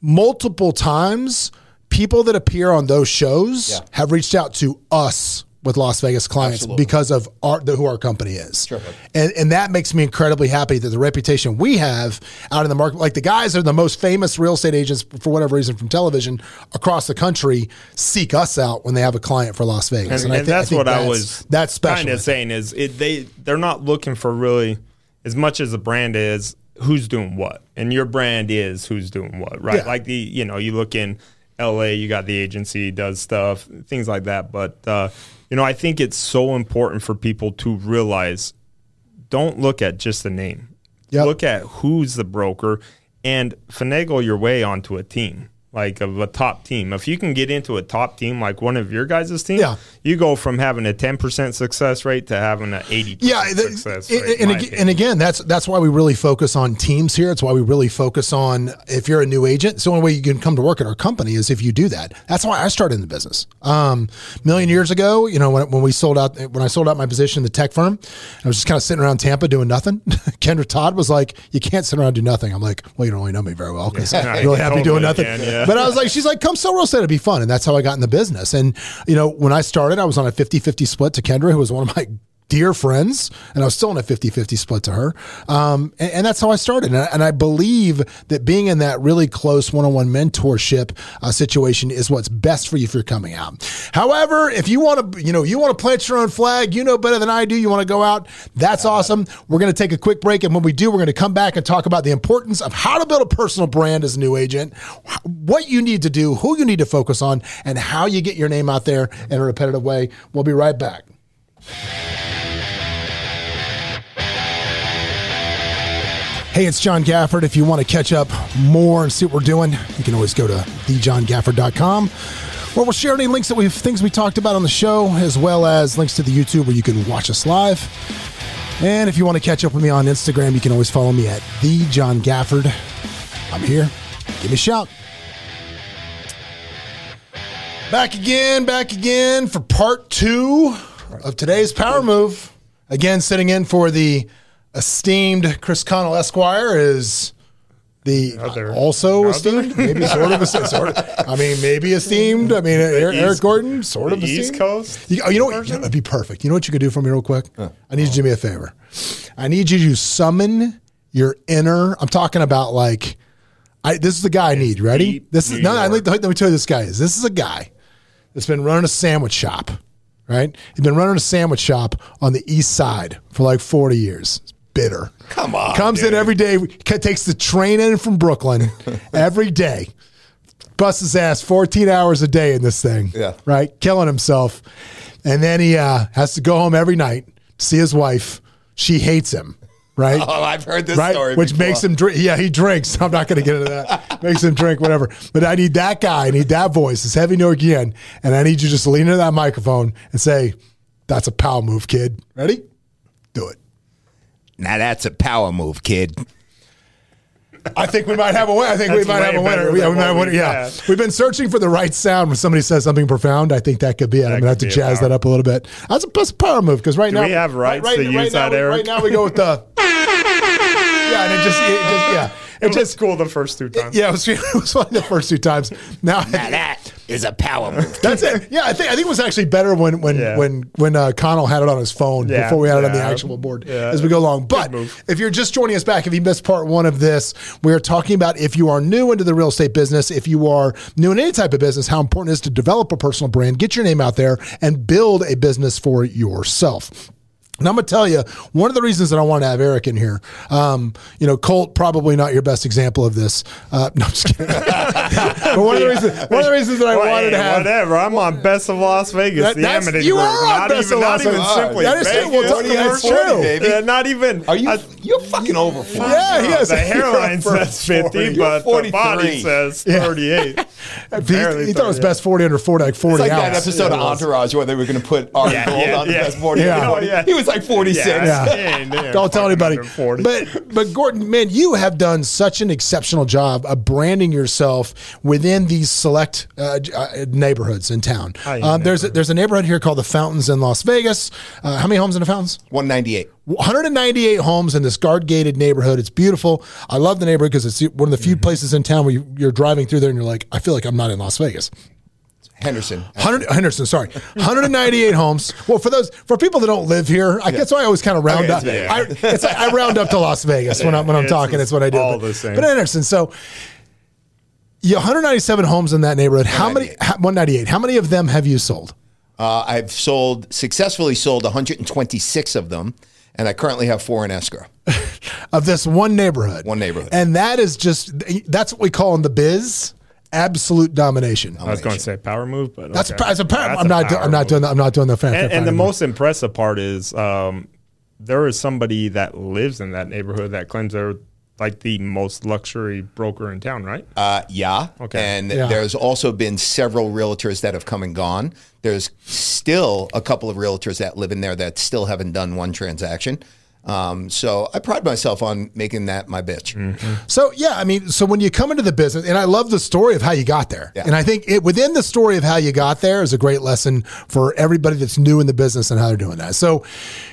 multiple times people that appear on those shows Yeah. have reached out to us with Las Vegas clients Absolutely. because of our the, who our company is. Sure. And and that makes me incredibly happy that the reputation we have out in the market, like the guys are the most famous real estate agents for whatever reason from television across the country, seek us out when they have a client for Las Vegas. and, I and thi- that's think what I that's- was that's special. kind I of saying is it, they they're not looking for really as much as the brand is who's doing what, and your brand is who's doing what, right? Yeah. Like the you know you look in L.A. you got the agency does stuff things like that, but uh, you know I think it's so important for people to realize don't look at just the name. Yep. Look at who's the broker and finagle your way onto a team, like of a top team. If you can get into a top team like one of your guys' team, Yeah. you go from having a 10% success rate to having an 80% Yeah, the- success and, rate. and, opinion. and again, that's that's why we really focus on teams here. It's why we really focus on if you're a new agent. It's the only way you can come to work at our company is if you do that. That's why I started in the business. Um, a million years ago, you know, when, when we sold out, when I sold out my position in the tech firm, I was just kind of sitting around Tampa doing nothing. Kendra Todd was like, "You can't sit around and do nothing." I'm like, "Well, you don't really know me very well because Yeah, I'm really happy doing totally nothing." can, yeah. But I was like, she's like, come sell real estate. It'd be fun. And that's how I got in the business. And, you know, when I started, I was on a 50 50 split to Kendra, who was one of my dear friends. And I was still in a 50 50 split to her. Um, and, and that's how I started. And I, and I believe that being in that really close one on one mentorship uh, situation is what's best for you if you're coming out. However, if you want to, you know, you want to plant your own flag, you know better than I do, you want to go out, that's awesome. We're going to take a quick break. And when we do, we're going to come back and talk about the importance of how to build a personal brand as a new agent, what you need to do, who you need to focus on, and how you get your name out there in a repetitive way. We'll be right back. Hey, it's John Gafford. If you want to catch up more and see what we're doing, you can always go to thejohngafford.com where we'll share any links that we've things we talked about on the show, as well as links to the YouTube where you can watch us live. And if you want to catch up with me on Instagram, you can always follow me at the John Gafford. I'm here. Give me a shout. Back again, back again for part two of today's power move. Again, sitting in for the esteemed Chris Connell Esquire is the Other- also other? esteemed, maybe sort of, esteemed, sort of. I mean, maybe esteemed. I mean, Eric, Eric Gorton, sort of esteemed. East Coast You, oh, you know what? That'd be perfect. You know what you could do for me real quick? I need you to do me a favor. I need you to summon your inner. I'm talking about like, I, this is the guy I need. Ready? deep This is New no. I, York. let, let me tell you, this guy is. This is a guy that's been running a sandwich shop. Right? He's been running a sandwich shop on the east side for like 40 years. It's bitter. Come on, Comes in every day. Takes the train in from Brooklyn every day. Busts his ass 14 hours a day in this thing. Yeah. Right? Killing himself. And then he uh, has to go home every night to see his wife. She hates him. Right? Oh, I've heard this right? story. Which before. makes him drink. Yeah, he drinks. I'm not going to get into that. makes him drink, whatever. But I need that guy. I need that voice. It's heavy no again. And I need you just lean into that microphone and say, that's a pal move, kid. Ready? Do it. Now that's a power move, kid. I think we might have a winner. I think we might have a winner. Yeah, we might have a winner. we've Yeah. had. We've been searching for the right sound when somebody says something profound. I think that could be it. I'm going to have to could be a jazz that up a little bit. That's a, that's a power move because right Do now we have right, rights to right, use now, that, we- Eric? Right now we go with the. Yeah, and it just, it just yeah. It, It was just cool the first two times. Yeah, it was, it was funny the first two times. Now, Now that is a power move. that's it. Yeah, I think I think it was actually better when when Yeah. when when uh, Connell had it on his phone Yeah, before we had it on the actual board Yeah. as we go along. But if you're just joining us back, if you missed part one of this, we are talking about if you are new into the real estate business, if you are new in any type of business, how important it is to develop a personal brand, get your name out there, and build a business for yourself. And I'm gonna tell you one of the reasons that I want to have Eric in here. Um, you know, Colt probably not your best example of this. Uh, no, I'm just kidding. but one of the reasons, one of the reasons that I Well, wanted hey, to have whatever. I'm on Best of Las Vegas. That- the that's- you group. are on not Best even, of Las Vegas. not even Vegas. simply. That is true. Well, Vegas, Tony, that's true. baby. Yeah, not even. Are you? I- you're fucking over for Yeah, he has the hairline says 50, You're but the body says 38. He, he thought it was best 40 under 40, like 40 It's like that episode Yeah, of. Entourage where they were going to put Ari Yeah, Gold yeah, on the best 40. Yeah. Oh, yeah. He was like 46. Yeah, Yeah. he Don't tell anybody. 40. But but Gorton, man, you have done such an exceptional job of branding yourself within these select uh, uh, neighborhoods in town. Hi, Um, there's a, there's a neighborhood here called the Fountains in Las Vegas. Uh, how many homes in the Fountains? 198. 198 homes in this guard gated neighborhood. It's beautiful. I love the neighborhood because it's one of the Mm-hmm. few places in town where you, you're driving through there and you're like, I feel like I'm not in Las Vegas. Henderson. 100, Henderson, sorry, 198 homes. Well, for those for people that don't live here, I guess I always kind of round Okay, up. Vegas. I, it's I round up to Las Vegas when I'm when I'm talking. It's what I do. all but, the same. But Henderson, so you 197 homes in that neighborhood. How many? 198. How, 198. How many of them have you sold? Uh, I've sold, successfully sold 126 of them, and I currently have four in escrow. Of this one neighborhood. One neighborhood. And that is just that's what we call in the biz absolute domination. I was going to say power move, but That's, okay. that's a power. That's I'm a not. do- power I'm not doing. The, I'm not doing the fan. And, and the anymore. most impressive part is um, there is somebody that lives in that neighborhood that claims they're like the most luxury broker in town, right? Uh, yeah. Okay. And Yeah. there's also been several realtors that have come and gone. There's still a couple of realtors that live in there that still haven't done one transaction. Um, so I pride myself on making that my bitch. So yeah, I mean, so when you come into the business, and I love the story of how you got there, Yeah. and I think it, within the story of how you got there is a great lesson for everybody that's new in the business and how they're doing that. So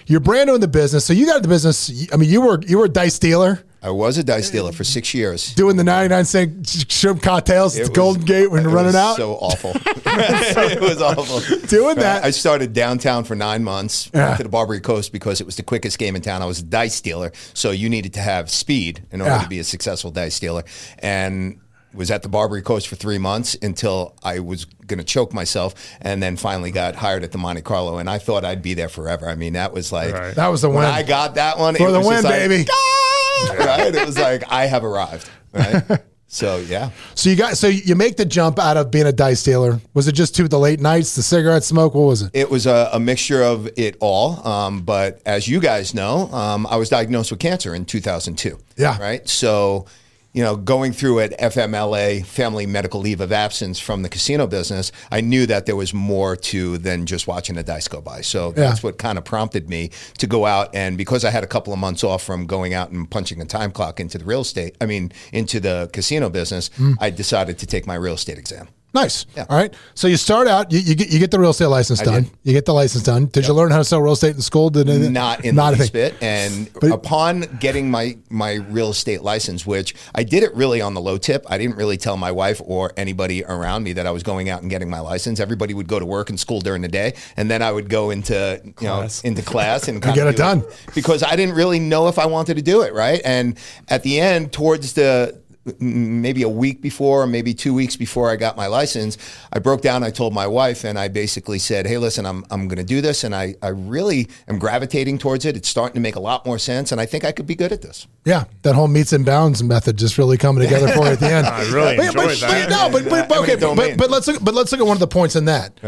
you're brand new in the business, so you got the business. I mean, you were you were a dice dealer I was a dice dealer for six years. doing the 99 cent shrimp cocktails at the Golden Gate when it you're running out. So awful. it was awful. Doing that. I started downtown for nine months. Yeah. Went to the Barbary Coast because it was the quickest game in town. I was a dice dealer, so you needed to have speed in order Yeah. to be a successful dice dealer. And was at the Barbary Coast for three months until I was going to choke myself, and then finally got hired at the Monte Carlo. And I thought I'd be there forever. I mean, that was like Right. That was the when win. I got that one For it the was just win, like, baby. "Ah!" right? It was like I have arrived. Right. So yeah. so you got so you make the jump out of being a dice dealer. Was it just to the late nights, the cigarette smoke? What was it? It was a, a mixture of it all. Um, but as you guys know, um, I was diagnosed with cancer in 2002. Yeah. Right. So, you know, going through at FMLA, family medical leave of absence from the casino business, I knew that there was more to than just watching the dice go by. So Yeah. that's what kind of prompted me to go out. And because I had a couple of months off from going out and punching a time clock into the real estate, I mean, into the casino business, Hmm. I decided to take my real estate exam. Nice. Yeah. All right. So you start out, you, you get you get the real estate license I done. did. You get the license done. Did you learn how to sell real estate in school? Did it, not in not the a least thing. bit. And But- upon getting my my real estate license, which I did it really on the low tip, I didn't really tell my wife or anybody around me that I was going out and getting my license. Everybody would go to work and school during the day, and then I would go into you Class. know into class and, get kinda it do done. because I didn't really know if I wanted to do it right. And at the end, towards the maybe a week before, maybe two weeks before I got my license, I broke down. I told my wife, and I basically said, "Hey, listen, I'm I'm going to do this, and I I really am gravitating towards it. It's starting to make a lot more sense, and I think I could be good at this." Yeah, that whole metes and bounds method just really coming together for you at the end. I really But- but- enjoyed that. but no, but, but, but okay, but, but let's look, but let's look at one of the points in that.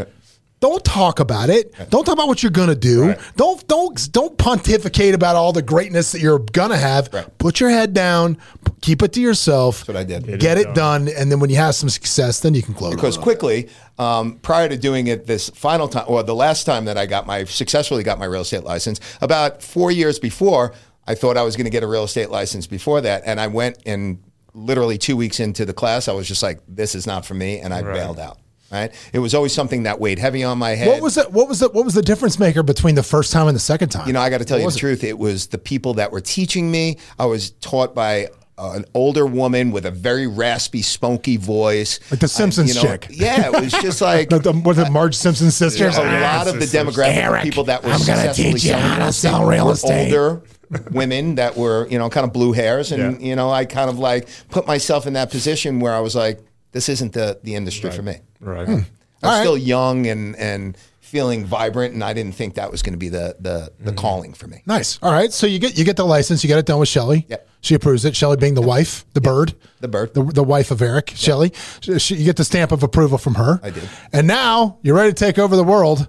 Don't talk about it. Don't talk about what you're gonna do. Right. Don't don't don't pontificate about all the greatness that you're gonna have. Right. Put your head down. P- Keep it to yourself. That's what I did. Get, Get it it done, and then when you have some success, then you can close. Because it. quickly, um, prior to doing it this final time, or the last time that I got my successfully got my real estate license, about four years before, I thought I was going to get a real estate license before that, and I went and literally two weeks into the class, I was just like, "This is not for me," and I bailed out. Right? It was always something that weighed heavy on my head. what was it? What was the what was the difference maker between the first time and the second time? You know, I got to tell What you the it? truth. It was the people that were teaching me. I was taught by uh, an older woman with a very raspy, spunky voice, Like the I- Simpsons you know, chick. Yeah, it was just like The, the, what the Marge Simpson sisters? a Yeah. lot of the Sisters. demographic Eric, of people that were I'm gonna teach you how to sell real estate. Older women that were, you know, kind of blue hairs, and Yeah. you know, I kind of like put myself in that position where I was like, this isn't the the industry for me. Right. I'm All right. still young and and feeling vibrant, and I didn't think that was going to be the the the Mm-hmm. calling for me. Nice. All right. So you get you get the license. You get it done with Shelly. Yep. She approves it. Shelly being the wife, the bird, The bird. the, the wife of Eric. Shelly. She, she- you get the stamp of approval from her. I did. And now you're ready to take over the world,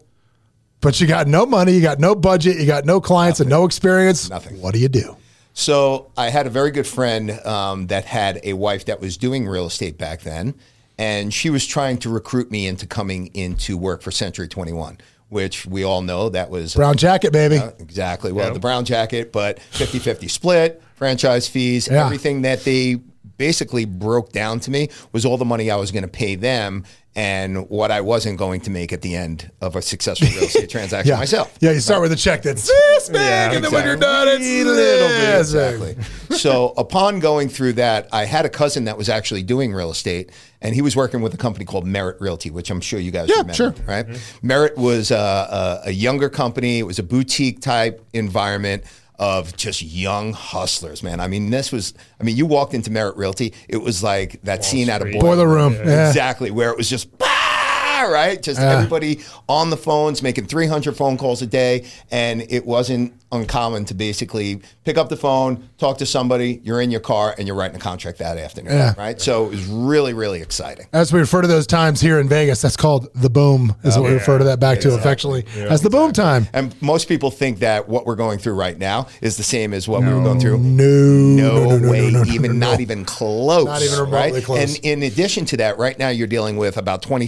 but you got no money, you got no budget, you got no clients, and no experience. Nothing. What do you do? So I had a very good friend um, that had a wife that was doing real estate back then, and she was trying to recruit me into coming into work for Century 21, which we all know that was Brown jacket, baby. Uh, exactly. Well, the brown jacket, but 50 50 split, franchise fees, Yeah. everything that they basically broke down to me was all the money I was going to pay them and what I wasn't going to make at the end of a successful real estate transaction yeah. myself. Yeah. You start with a check that's this big, Yeah, and then when you're done, it's a little bit. Exactly. so upon going through that, I had a cousin that was actually doing real estate, and he was working with a company called Merit Realty, which I'm sure you guys Yeah, remember, sure. right? Merit was a, a, a younger company. It was a boutique type environment of just young hustlers, man. I mean, this was. I mean, you walked into Merit Realty, it was like that scene out of Street. Boiler room. Yeah. Exactly, where it was just. "Bah!" Right, just Yeah. everybody on the phones making 300 phone calls a day, and it wasn't uncommon to basically pick up the phone, talk to somebody, you're in your car, and you're writing a contract that afternoon. Yeah. Right, so it was really, really exciting. As we refer to those times here in Vegas, that's called the boom, is what we refer to that back to affectionately as the boom time. And most people think that what we're going through right now is the same as what we were going through. No, No, no, no, way, no, no, even no. not even close. Not even remotely right? close. And in addition to that, right now you're dealing with about twenty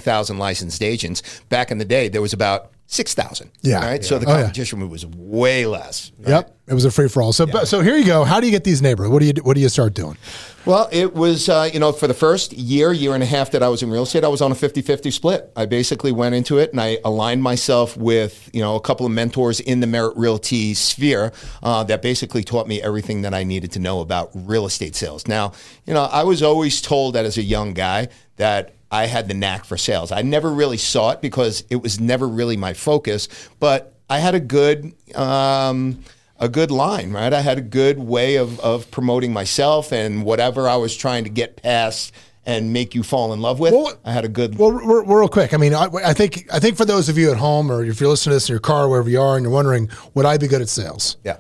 thousand. Back in the day, there was about six thousand. Yeah. Right. So the Oh, yeah. competition was way less. right? Yep, it was a free for all. So, but, so here you go. How do you get these neighborhoods? What do you what do you start doing? Well, it was, uh, you know, for the first year, year and a half that I was in real estate, I was on a 50 50 split. I basically went into it and I aligned myself with, you know, a couple of mentors in the Merit Realty sphere uh, that basically taught me everything that I needed to know about real estate sales. Now, you know, I was always told that as a young guy that I had the knack for sales. I never really saw it because it was never really my focus, but I had a good, um, a good line, right? I had a good way of, of promoting myself and whatever I was trying to get past and make you fall in love with. Well, I had a good. Well, real, real quick. I mean, I, I think I think for those of you at home, or if you're listening to this in your car, wherever you are, and you're wondering, would I be good at sales? Yeah.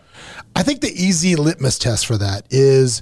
I think the easy litmus test for that is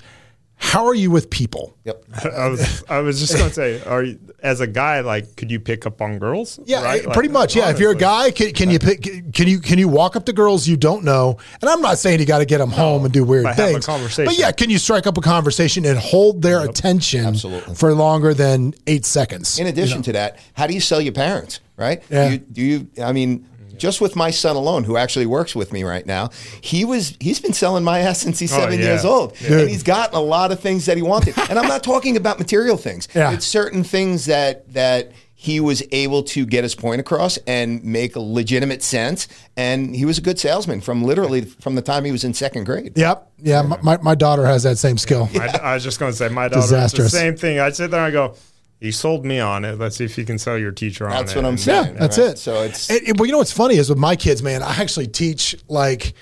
how are you with people? Yep. I was I was just gonna say, are you, as a guy like could you pick up on girls? Yeah, Right? eh, Like, pretty much. Yeah, if you're a guy, can, can you pick? Can you can you walk up to girls you don't know? And I'm not saying you got to get them home and do weird but have a things. conversation. But yeah, can you strike up a conversation and hold their attention Absolutely. for longer than eight seconds? In addition to that, how do you sell your parents, right? Yeah. Do you, do you I mean, just with my son alone, who actually works with me right now, he was he's been selling my ass since he's Oh, seven yeah. years old, Dude. and he's gotten a lot of things that he wanted. and I'm not talking about material things. Yeah. It's certain things that that he was able to get his point across and make a legitimate sense. And he was a good salesman from literally from the time he was in second grade. Yep. Yeah. My, my, my daughter has that same skill. I, I was just going to say, my daughter does Disastrous. the same thing. I sit there and I go, "You sold me on it. Let's see if you can sell your teacher on it." That's what I'm saying. Yeah, that's right? it. So it's And, and, well, you know what's funny is with my kids, man. I actually teach like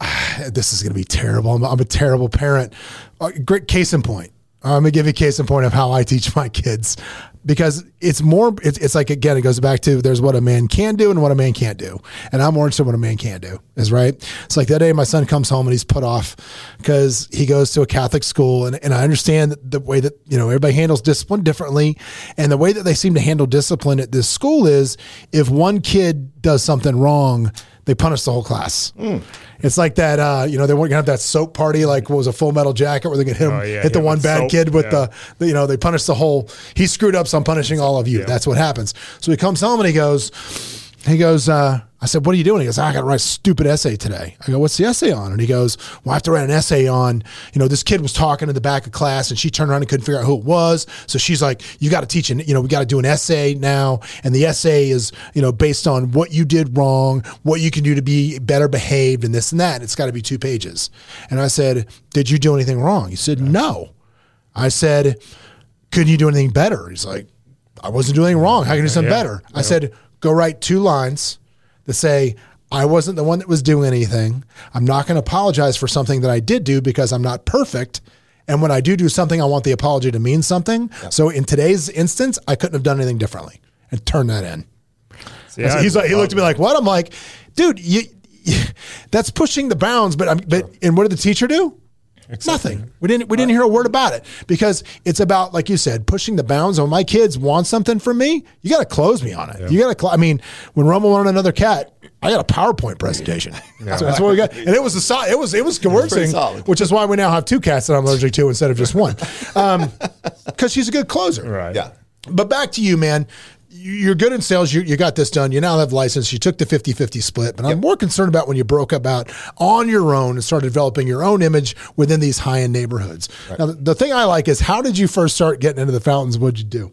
this is going to be terrible. I'm, I'm a terrible parent. Uh, great case in point. I'm gonna give you a case in point of how I teach my kids because it's more. It's, it's like again, it goes back to there's what a man can do and what a man can't do, and I'm more interested in what a man can do. Is right. It's like that day my son comes home and he's put off because he goes to a Catholic school, and, and I understand the way that you know everybody handles discipline differently, and the way that they seem to handle discipline at this school is if one kid does something wrong, they punish the whole class. Hmm. It's like that, uh, you know, they weren't gonna have that soap party, like what was a Full Metal Jacket, where they could hit him, Oh, yeah, hit the one bad soap, kid with yeah. the, the, you know, they punish the whole. He screwed up, so I'm punishing all of you. That's what happens. So he comes home and he goes, he goes, uh, I said, what are you doing? He goes, I got to write a stupid essay today. I go, what's the essay on? And he goes, well, I have to write an essay on, you know, this kid was talking in the back of class and she turned around and couldn't figure out who it was. So she's like, you got to teach, an, you know, we got to do an essay now. And the essay is, you know, based on what you did wrong, what you can do to be better behaved and this and that. And it's got to be two pages. And I said, did you do anything wrong? He said, no. I said, couldn't you do anything better? He's like, I wasn't doing anything wrong. How can you do something Yeah. better? I said, go write two lines that say, I wasn't the one that was doing anything. I'm not going to apologize for something that I did do because I'm not perfect. And when I do do something, I want the apology to mean something. So in today's instance, I couldn't have done anything differently and turn that in. See, I He's like, he looked at me like, "What?" I'm like, "Dude, you, you- that's pushing the bounds." But I'm, but and what did the teacher do? Nothing. We didn't. We didn't hear a word about it because it's about, like you said, pushing the bounds. When my kids want something from me, you got to close me on it. You got to. Cl- I mean, when Roma wanted another cat, I got a PowerPoint prepresentation. So that's what we got, and it was a sol- It was it was coercing, which is why we now have two cats that I'm allergic to instead of just one, um, because she's a good closer. Right. yeah. But back to you, man. You- You're good in sales. You, you got this done. You now have license. You took the 50 50 split. But I'm more concerned about when you broke up out on your own and started developing your own image within these high end neighborhoods. Now, the, the thing I like is how did you first start getting into the fountains? What'd you do?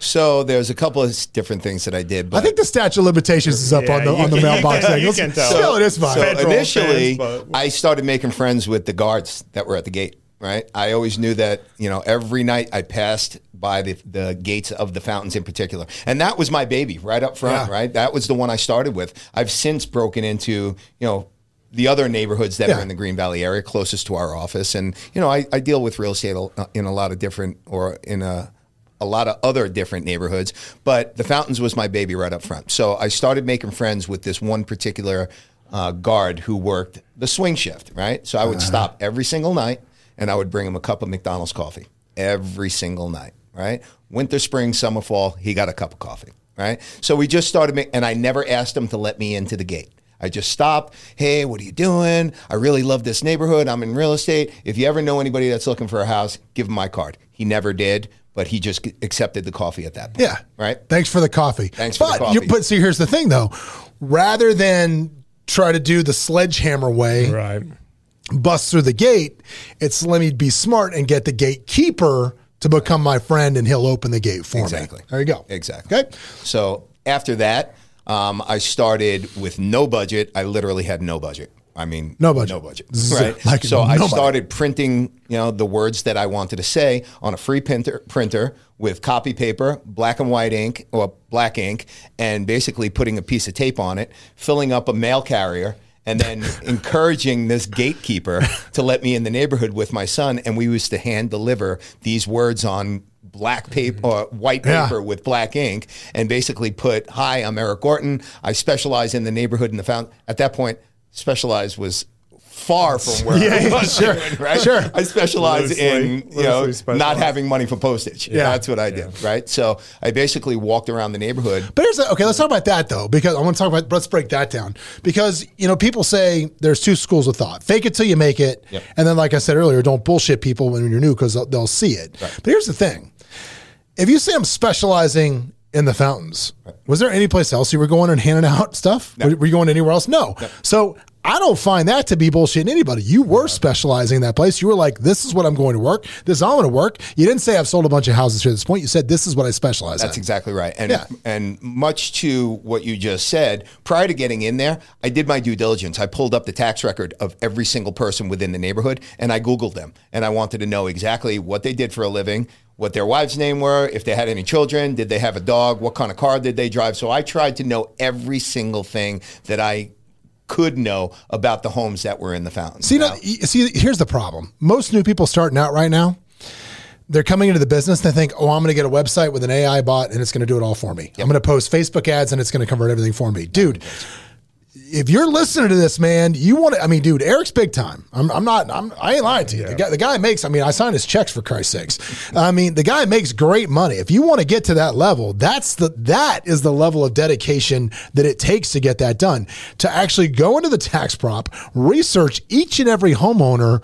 So there's a couple of different things that I did. But I think the statute of limitations is up Yeah, on the on the can- mailbox you thing. can Let's tell. Still, it is fine. So Federal initially, fans, but- I started making friends with the guards that were at the gate. Right, I always knew that you know every night I passed by the the gates of the fountains in particular, and that was my baby right up front. Yeah. Right, that was the one I started with. I've since broken into you know the other neighborhoods that Yeah. are in the Green Valley area closest to our office, and you know I, I deal with real estate in a lot of different or in a a lot of other different neighborhoods, but the fountains was my baby right up front. So I started making friends with this one particular uh, guard who worked the swing shift, right? So I would stop every single night and I would bring him a cup of McDonald's coffee every single night, right? Winter, spring, summer, fall, he got a cup of coffee, right? So we just started, and I never asked him to let me into the gate. I just stopped. Hey, what are you doing? I really love this neighborhood. I'm in real estate. If you ever know anybody that's looking for a house, give him my card. He never did, but he just accepted the coffee at that point. Yeah. Right. Thanks for the coffee. Thanks for the but You, but see, here's the thing though. Rather than try to do the sledgehammer way, Right. Bust through the gate, it's let me be smart and get the gatekeeper to become my friend and he'll open the gate for me. Exactly. me. There you go. Exactly. Okay. So after that, um, I started with no budget. I literally had no budget. I mean, No budget. No budget. Right. like so I started printing, you know, the words that I wanted to say on a free printer, printer with copy paper, black and white ink or black ink, and basically putting a piece of tape on it, filling up a mail carrier. And then encouraging this gatekeeper to let me in the neighborhood with my son, and we used to hand deliver these words on black paper or white Yeah. paper with black ink and basically put, Hi, I'm Eric Gorton. I specialize in the neighborhood and the fountain. At that point, specialize was far from where Yeah, I yeah, was sure, doing, right? sure. I specialize Loosely- in, you know, specialized. not having money for postage. Yeah. That's what I did, right? So I basically walked around the neighborhood. But here's the, okay. Let's talk about that though, because I want to talk about. Let's break that down because you know people say there's two schools of thought: fake it till you make it, Yep. and then, like I said earlier, don't bullshit people when you're new because they'll, they'll see it. But here's the thing: if you say I'm specializing in the fountains. Was there any place else you were going and handing out stuff? Were, were you going anywhere else? No. So I don't find that to be bullshitting anybody. You were specializing in that place. You were like, this is what I'm going to work. This is how I'm going to work. You didn't say I've sold a bunch of houses here at this point. You said this is what I specialize That's in. exactly right. And Yeah. and much to what you just said, prior to getting in there, I did my due diligence. I pulled up the tax record of every single person within the neighborhood and I googled them. And I wanted to know exactly what they did for a living, what their wives' name were, if they had any children, did they have a dog, what kind of car did they drive? So I tried to know every single thing that I could know about the homes that were in the fountain. See, Now- no, see, here's the problem. Most new people starting out right now, they're coming into the business. And they think, oh, I'm going to get a website with an AI bot and it's going to do it all for me. I'm going to post Facebook ads and it's going to convert everything for me. Dude, if you're listening to this, man, you want to, I mean, dude, Eric's big time. I'm, I'm not, I'm, I ain't lying to you. The, guy, the guy makes, I mean, I signed his checks for Christ's sakes. I mean, the guy makes great money. If you want to get to that level, that's the, that is the level of dedication that it takes to get that done. To actually go into the tax prop, research each and every homeowner.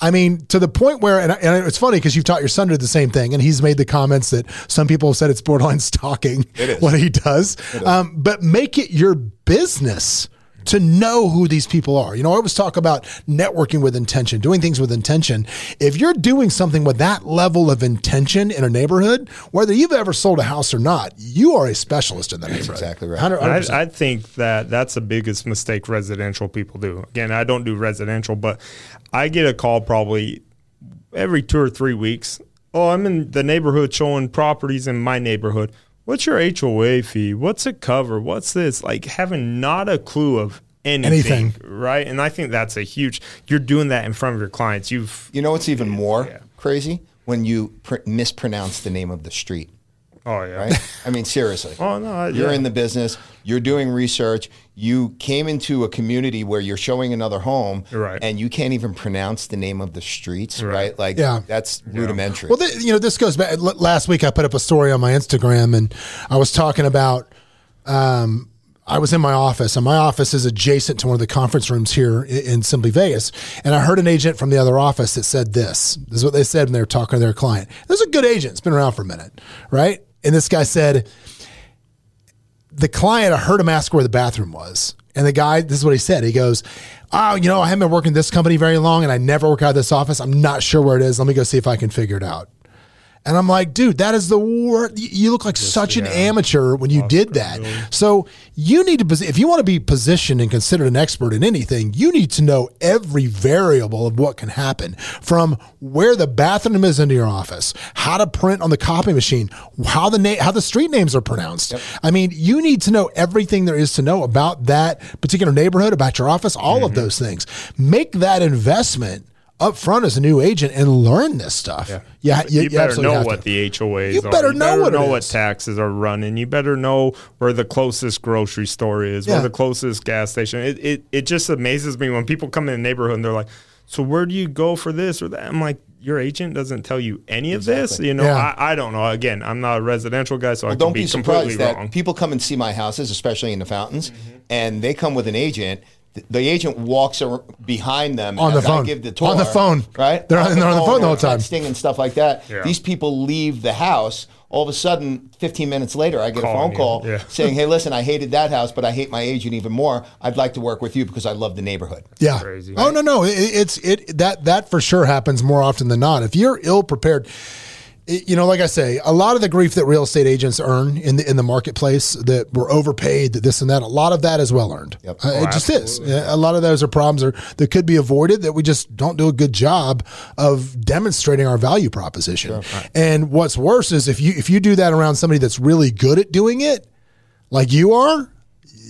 I mean, to the point where, and, and it's funny because you've taught your son to do the same thing, and he's made the comments that some people have said it's borderline stalking It is. what he does. Um, but make it your business to know who these people are. You know, I always talk about networking with intention, doing things with intention. If you're doing something with that level of intention in a neighborhood, whether you've ever sold a house or not, you are a specialist in that neighborhood. exactly right. 100%. I, I think that that's the biggest mistake residential people do. Again, I don't do residential, but I get a call probably every two or three weeks. Oh, I'm in the neighborhood showing properties in my neighborhood. What's your HOA fee? What's it cover? What's this? Like having not a clue of anything, Anything. right? And I think that's a huge. You're doing that in front of your clients. You've You know what's even more Yeah. crazy? When you pr- mispronounce the name of the street. Oh yeah, right? I mean, seriously. Oh, no, I- You're yeah. in the business. You're doing research. You came into a community where you're showing another home, Right. and you can't even pronounce the name of the streets, right? Like, Yeah. that's rudimentary. Well, th- you know, this goes back. l- Last week, I put up a story on my Instagram, and I was talking about. Um, I was in my office, and my office is adjacent to one of the conference rooms here i- in Simply Vegas. And I heard an agent from the other office that said this. This is what they said when they were talking to their client. This is a good agent. It's been around for a minute, right? And this guy said, the client, I heard him ask where the bathroom was. And the guy, this is what he said. He goes, Oh, you know, I haven't been working this company very long and I never work out of this office. I'm not sure where it is. Let me go see if I can figure it out. And I'm like, dude, that is the worst. You look like such an amateur when you did that. So you need to, if you want to be positioned and considered an expert in anything, you need to know every variable of what can happen from where the bathroom is into your office, how to print on the copy machine, how the name, how the street names are pronounced. I mean, you need to know everything there is to know about that particular neighborhood, about your office, all of mm-hmm. those things. Make that investment up front as a new agent and learn this stuff. Yeah, you, you, better absolutely know have what to. the HOAs are. You are. better know what know what is. taxes are running. You better know where the closest grocery store is, Yeah. where the closest gas station. It, it it just amazes me when people come in the neighborhood and they're like, "So where do you go for this or that?" I'm like, "Your agent doesn't tell you any of this." You know, Yeah. I, I don't know. Again, I'm not a residential guy, so I Well, could don't be, be completely surprised that wrong. people come and see my houses, especially in the fountains, mm-hmm. and they come with an agent. Th- The agent walks ar- behind them On the phone. give the tour. On the phone. right? They're on- they're on the phone the whole time. texting and stuff like that. Yeah. These people leave the house. All of a sudden, 15 minutes later, I get a phone you. call Yeah. saying, "Hey, listen, I hated that house, but I hate my agent even more. I'd like to work with you because I love the neighborhood." Yeah. Crazy. Oh no, no. It, it's it that that for sure happens more often than not. If you're ill prepared, it- you know, like I say, a lot of the grief that real estate agents earn in the in the marketplace that we're overpaid, that this and that, a lot of that is well earned. Yep. Uh, it just is. A lot of those are problems are, that could be avoided that we just don't do a good job of demonstrating our value proposition. And what's worse is if you if you do that around somebody that's really good at doing it, like you are,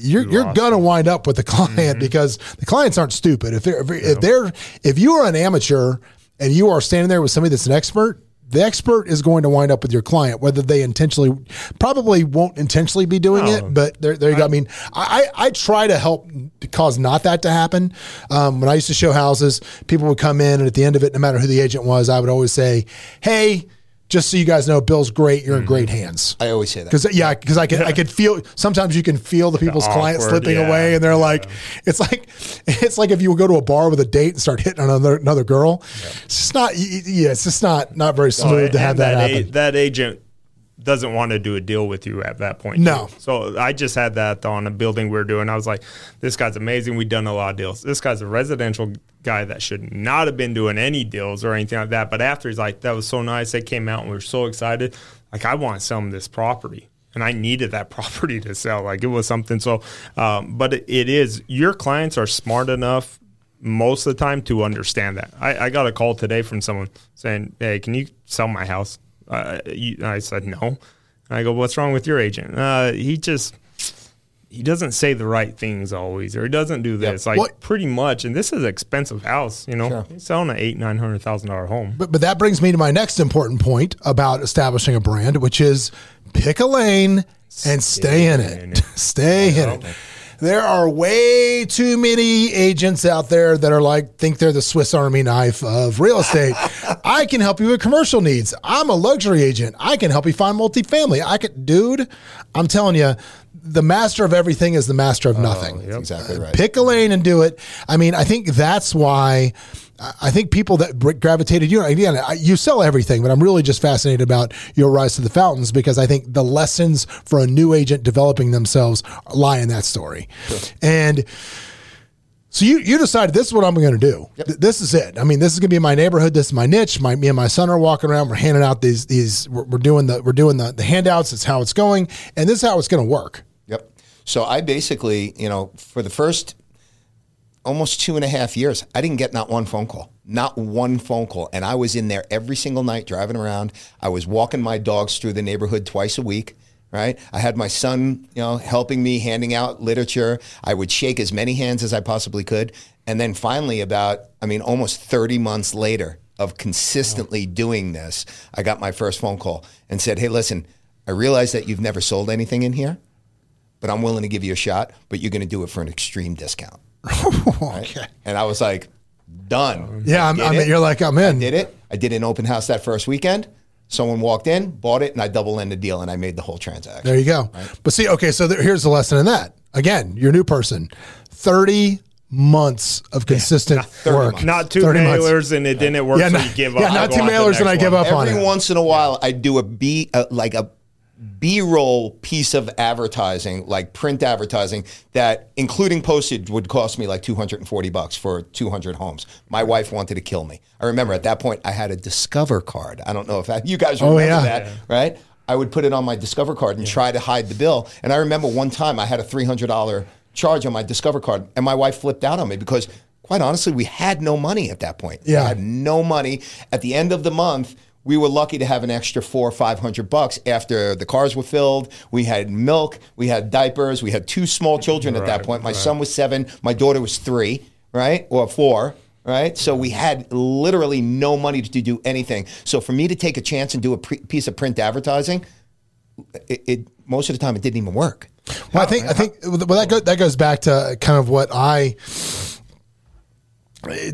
you're you're gonna wind up with the client Mm-hmm. because the clients aren't stupid. If they're if they're if you are an amateur and you are standing there with somebody that's an expert, the expert is going to wind up with your client, whether they intentionally probably won't intentionally be doing No. it, but there, there you go. I mean, I, I I try to help cause not that to happen. Um, when I used to show houses, people would come in, and at the end of it, no matter who the agent was, I would always say, "Hey." Just so you guys know, Bill's great. You're in mm-hmm. great hands. I always say that. Because yeah, because I could I could feel sometimes you can feel the people's clients awkward, slipping yeah, away, and they're like, it's like it's like if you go to a bar with a date and start hitting on another another girl. It's just not y- y- yeah, it's just not not very oh, smooth to have And that, a- that agent doesn't want to do a deal with you at that point. No. too. So I just had that on a building we are doing. I was like, this guy's amazing. We've done a lot of deals. This guy's a residential guy that should not have been doing any deals or anything like that. But after he's like, that was so nice. They came out and we were so excited. Like, I want to sell him this property. And I needed that property to sell. Like, it was something. So, um, but it, it is, your clients are smart enough most of the time to understand that. I, I got a call today from someone saying, "Hey, can you sell my house?" Uh, I said no. And I go, "What's wrong with your agent?" Uh, he just he doesn't say the right things always, or he doesn't do this. Like What- pretty much, and this is an expensive house. You know, he's selling an eight nine hundred thousand dollar home. But, but that brings me to my next important point about establishing a brand, which is pick a lane and stay in it. in it. stay in it. There are way too many agents out there that are like, think they're the Swiss Army knife of real estate. I can help you with commercial needs. I'm a luxury agent. I can help you find multifamily. I could, dude, I'm telling you, the master of everything is the master of oh, nothing That's exactly right. pick a lane and do it. I mean, I think that's why I I think people that gravitated you know, again, you sell everything, but I'm really just fascinated about your rise to the fountains because I think the lessons for a new agent developing themselves lie in that story. And so you you decided this is what I'm going to do. Th- This is it. I mean, this is going to be my neighborhood. This is my niche. My me and my son are walking around. We're handing out these these. We're, we're doing the we're doing the, the handouts. It's how it's going, and this is how it's going to work. Yep. So I basically, you know, for the first almost two and a half years, I didn't get not one phone call, not one phone call. And I was in there every single night driving around. I was walking my dogs through the neighborhood twice a week. Right. I had my son, you know, helping me, handing out literature. I would shake as many hands as I possibly could. And then finally, about, I mean, almost 30 months later of consistently doing this, I got my first phone call and said, Hey, listen, I realize that you've never sold anything in here but I'm willing to give you a shot, but you're going to do it for an extreme discount. okay. And I was like, done. Yeah, I I'm, I mean, you're like I'm in. I did it. I did an open house that first weekend. Someone walked in, bought it, and I double ended the deal and I made the whole transaction. There you go. But see, okay, so there, here's the lesson in that. Again, you're a new person. 30 months of consistent work. months. Not two 30 months. mailers and it didn't work, Yeah, so not- you give up. yeah, not two on to the mailers and next I give one. up on it. Every once in a while, I do a B, uh, like a B-roll piece of advertising, like print advertising, that including postage would cost me like 240 bucks for 200 homes. My wife wanted to kill me. I remember at that point I had a Discover card. I don't know if I, you guys oh, remember Oh, yeah. that, right? I would put it on my Discover card and try to hide the bill. And I remember one time I had a $300 charge on my Discover card, and my wife flipped out on me because, quite honestly, we had no money at that point. Yeah. We had no money. At the end of the month, we were lucky to have an extra four or five hundred bucks after the cars were filled. We had milk, we had diapers, we had two small children at that point. My right. son was seven, my daughter was three, right? Or four. Right, so we had literally no money to do anything. So for me to take a chance and do a pre- piece of print advertising, it, it most of the time it didn't even work. Well, I think I think well that go, that goes back to kind of what I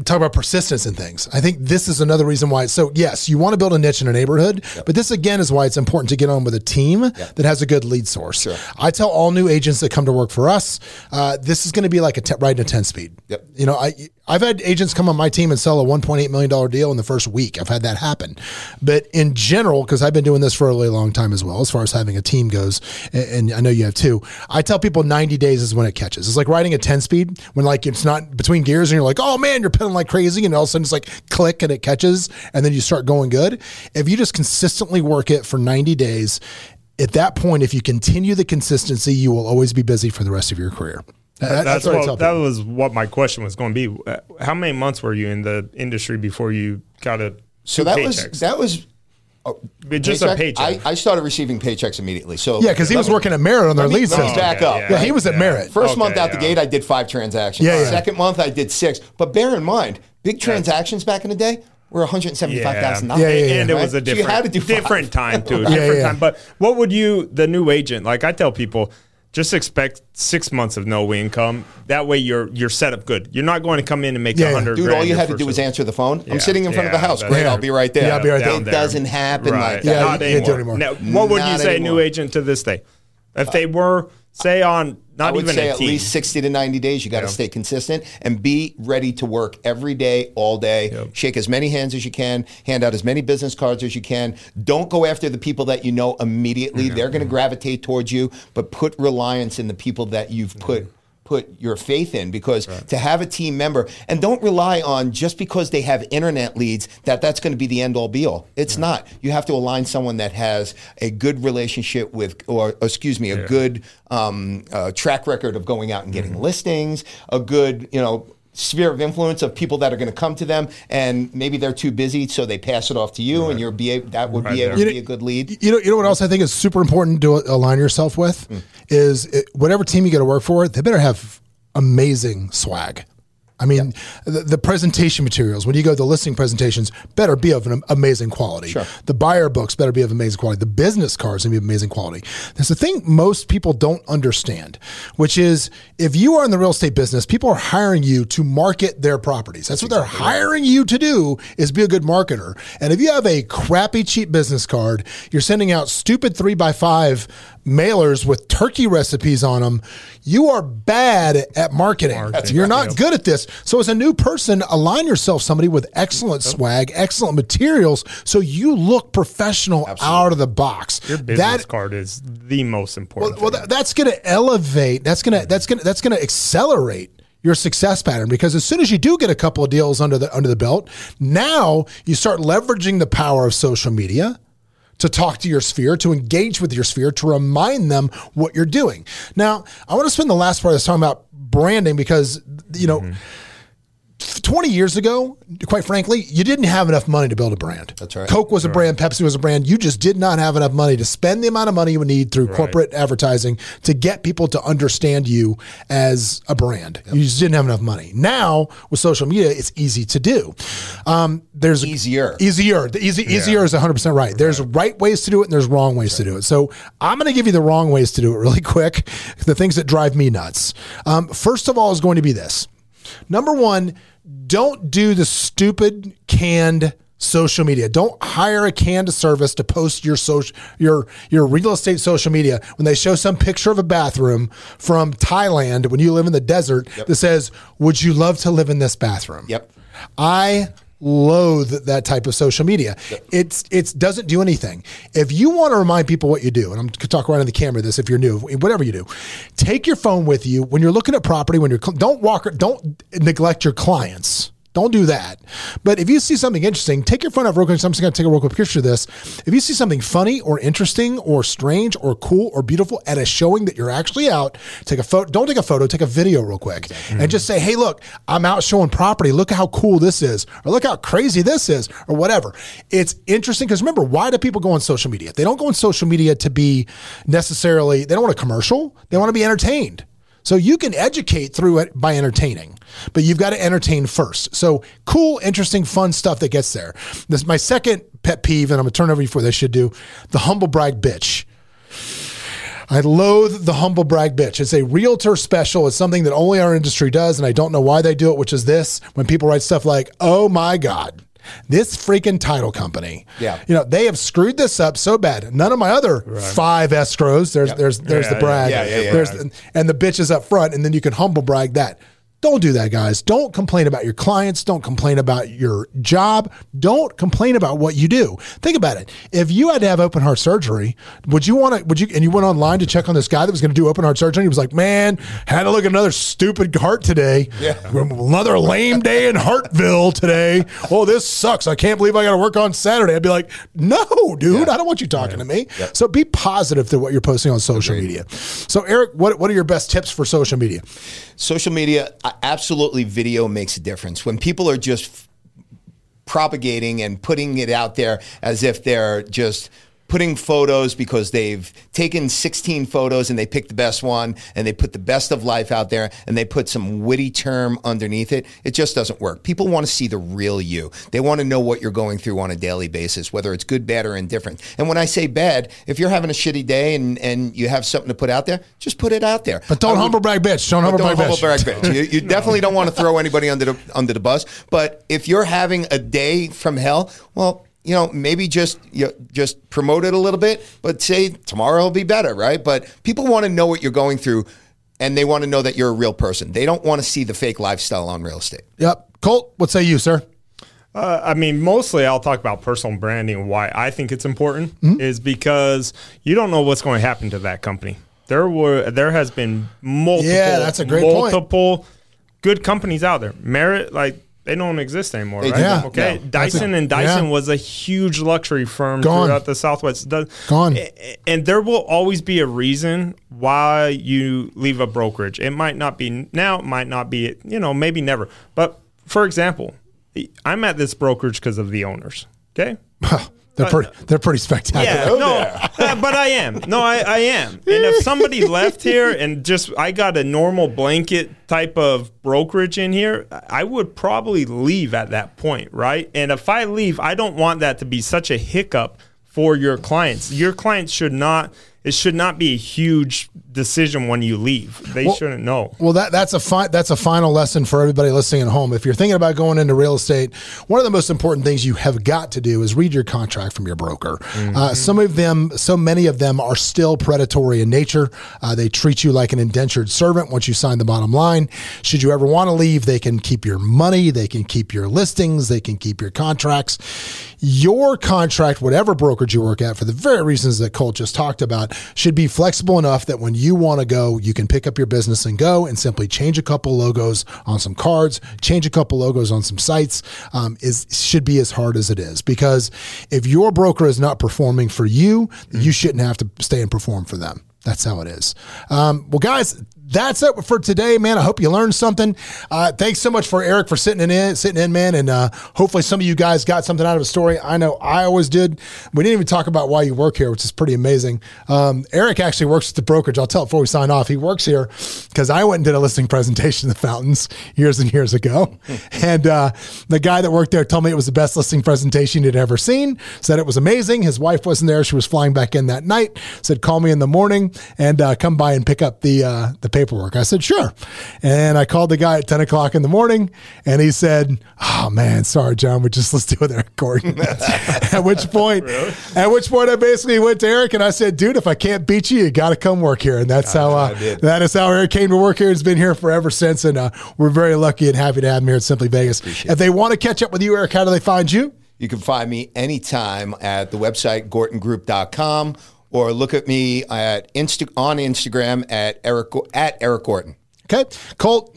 talk about persistence and things. I think this is another reason why. So yes, you want to build a niche in a neighborhood, but this again is why it's important to get on with a team that has a good lead source. Sure. I tell all new agents that come to work for us, uh, this is going to be like a te- riding a ten speed. Yep. You know, I I've had agents come on my team and sell a 1.8 million dollar deal in the first week. I've had that happen, but in general, because I've been doing this for a really long time as well, as far as having a team goes, and, and I know you have too. I tell people 90 days is when it catches. It's like riding a 10 speed when like it's not between gears and you're like, oh man, you're pedaling like crazy, and all of a sudden it's like click and it catches, and then you start going good. If you just consistently work it for 90 days. At that point, if you continue the consistency, you will always be busy for the rest of your career. That- That's what, what that was what my question was going to be. Uh, How many months were you in the industry before you got a So that paychecks? was that was But just a paycheck. I, I started receiving paychecks immediately. So Yeah, because he was me- working at Merit on their let me- lead let me system. back Okay, up. yeah. Yeah, he was at Merit. First Okay, month out the gate, I did five transactions. Yeah, yeah. Second month, I did six. But bear in mind, big transactions back in the day were one hundred seventy-five thousand dollars. Yeah, yeah, yeah. and it was a Right? So you different, had to do different time too. Yeah, different yeah. time. But what would you, the new agent, like I tell people, just expect six months of no income. That way you're you're set up good. You're not going to come in and make a Yeah, yeah. hundred. Dude, grand all you had to do was answer the phone. Yeah, I'm sitting in front of the house. that's Great. I'll be right there. Yeah, I'll be right there. It doesn't happen Right. like that. Yeah, Not you can't do it anymore. anymore. Now, what would you say, anymore. new agent to this day? If they were say on not I would even say at team. least 60 to 90 days. You got to stay consistent and be ready to work every day, all day. Shake as many hands as you can, hand out as many business cards as you can. Don't go after the people that you know immediately. Mm-hmm. They're going to mm-hmm. gravitate towards you, but put reliance in the people that you've put mm-hmm. Put your faith in because to have a team member and don't rely on just because they have internet leads that that's going to be the end all be all. It's not. You have to align someone that has a good relationship with or excuse me a good um, uh, track record of going out and getting listings a good you know sphere of influence of people that are going to come to them and maybe they're too busy so they pass it off to you and you're be able, that would be able You to know- be a good lead. You know, you know what else I think is super important to align yourself with mm. is it, whatever team you got to work for, they better have amazing swag. I mean, the, the presentation materials, when you go to the listing presentations, better be of an amazing quality. Sure. The buyer books better be of amazing quality. The business cards to be of amazing quality. There's a thing most people don't understand, which is if you are in the real estate business, people are hiring you to market their properties. That's, what they're hiring you to do is be a good marketer. And if you have a crappy, cheap business card, you're sending out stupid three by five mailers with turkey recipes on them, you are bad at marketing. You're not good at this. So as a new person, align yourself somebody with excellent swag, excellent materials, so you look professional out of the box. Your business That card is the most important. well, that, that's going to elevate. That's going to that's going to that's going to accelerate your success pattern because as soon as you do get a couple of deals under the under the belt, now you start leveraging the power of social media to talk to your sphere, to engage with your sphere, to remind them what you're doing. Now, I want to spend the last part of this talking about branding because you know. Mm-hmm. 20 years ago, quite frankly, you didn't have enough money to build a brand. That's right. Coke was a brand, Pepsi was a brand. You just did not have enough money to spend the amount of money you would need through corporate advertising to get people to understand you as a brand. You just didn't have enough money. Now, with social media, it's easy to do. Um, there's Easier. Easier. The easy, Easier is 100% right. There's right ways to do it and there's wrong ways to do it. So I'm going to give you the wrong ways to do it really quick. The things that drive me nuts. Um, first of all, is going to be this. Number one, don't do the stupid canned social media. Don't hire a canned service to post your social your your real estate social media when they show some picture of a bathroom from Thailand when you live in the desert that says, "Would you love to live in this bathroom?" Yep. I loathe that type of social media. It's it's doesn't do anything. If you want to remind people what you do, and I'm going to talk right on the camera this if you're new, whatever you do, take your phone with you when you're looking at property. When you're don't walk, don't neglect your clients. Don't do that. But if you see something interesting, take your phone out real quick. So I'm just going to take a real quick picture of this. If you see something funny or interesting or strange or cool or beautiful at a showing that you're actually out, take a photo. Don't take a photo. Take a video real quick and just say, "Hey, look, I'm out showing property. Look how cool this is, or look how crazy this is, or whatever." It's interesting because remember, why do people go on social media? They don't go on social media to be necessarily. They don't want a commercial. They want to be entertained. So you can educate through it by entertaining, but you've got to entertain first. So cool, interesting, fun stuff that gets there. This is my second pet peeve, and I'm gonna turn over before they should do the humble brag bitch. I loathe the humble brag bitch. It's a realtor special. It's something that only our industry does, and I don't know why they do it, which is this when people write stuff like, oh my God, this freaking title company. Yeah. You know, they have screwed this up so bad. None of my other five escrows, there's there's there's Yeah, the brag. yeah, yeah, yeah. There's the- and the bitch is up front, and then you can humble brag that. Don't do that, guys. Don't complain about your clients. Don't complain about your job. Don't complain about what you do. Think about it. If you had to have open heart surgery, would you want to? Would you? And you went online to check on this guy that was going to do open heart surgery. He was like, "Man, had to look at another stupid heart today. Yeah. another lame day in Hartville today. Oh, this sucks. I can't believe I got to work on Saturday." I'd be like, "No, dude, I don't want you talking to me." So be positive to what you're posting on social media. So, Eric, what what are your best tips for social media? Social media uh, absolutely video makes a difference. When people are just propagating and putting it out there as if they're just putting photos because they've taken 16 photos and they picked the best one and they put the best of life out there and they put some witty term underneath it it just doesn't work people want to see the real you they want to know what you're going through on a daily basis whether it's good bad or indifferent and when i say bad if you're having a shitty day and, and you have something to put out there just put it out there But don't would- humble brag bitch. Don't humble don't brag humble bitch. brag bitch. You, you definitely don't want to throw anybody under the under the bus. But if you're having a day from hell, well, you know, maybe just you know, just promote it a little bit, but say tomorrow will be better, right? But people want to know what you're going through, and they want to know that you're a real person. They don't want to see the fake lifestyle on real estate. Yep. Colt, what say you, sir? Uh, I mean, mostly I'll talk about personal branding. Why I think it's important is because you don't know what's going to happen to that company. There were there has been multiple Yeah, that's a great point. multiple good companies out there. Merit like they don't exist anymore, They right? Yeah. Okay. No. That's Dyson a- and Dyson yeah. was a huge luxury firm Gone. throughout the Southwest. The- Gone. a- a- And there will always be a reason why you leave a brokerage. It might not be now, it might not be, you know, maybe never. But for example, I'm at this brokerage because of the owners. Okay. they're pretty. They're pretty spectacular. Yeah, no, uh, but I am. No, I, I am. And if somebody left here and just I got a normal blanket type of brokerage in here, I would probably leave at that point, right? And if I leave, I don't want that to be such a hiccup for your clients. Your clients should not. It should not be a huge decision when you leave. They shouldn't know. Well, that that's a fi- that's a final lesson for everybody listening at home. If you're thinking about going into real estate, one of the most important things you have got to do is read your contract from your broker. Uh, some of them, so many of them, are still predatory in nature. Uh, they treat you like an indentured servant once you sign the bottom line. Should you ever want to leave, they can keep your money, they can keep your listings, they can keep your contracts. Your contract, whatever brokerage you work at, for the very reasons that Colt just talked about, should be flexible enough that when you want to go, you can pick up your business and go and simply change a couple logos on some cards, change a couple logos on some sites. Um, is should be as hard as it is because if your broker is not performing for you, you shouldn't have to stay and perform for them. That's how it is. Um, well, guys, that's it for today, man. I hope you learned something. Uh, thanks so much for Eric for sitting in, sitting in, man, and uh, hopefully some of you guys got something out of the story. I know I always did. We didn't even talk about why you work here, which is pretty amazing. Um, Eric actually works at the brokerage. I'll tell it before we sign off. He works here because I went and did a listing presentation at the Fountains years and years ago, and uh, the guy that worked there told me it was the best listing presentation he'd ever seen. Said it was amazing. His wife wasn't there; she was flying back in that night. Said call me in the morning and uh, come by and pick up the uh, the paperwork. I said, sure. And I called the guy at 10 o'clock in the morning and he said, oh man, sorry, John, we just let's do it Eric Gorton. at which point, at which point I basically went to Eric and I said, dude, if I can't beat you, you got to come work here. And that's how, uh, that is how Eric came to work here. He's been here forever since. And uh, we're very lucky and happy to have him here at Simply Vegas. if they want to catch up with you, Eric, how do they find you? You can find me anytime at the website gortongroup.com or look at me at Insta- on Instagram at Eric at Eric Gorton. Okay. Colt,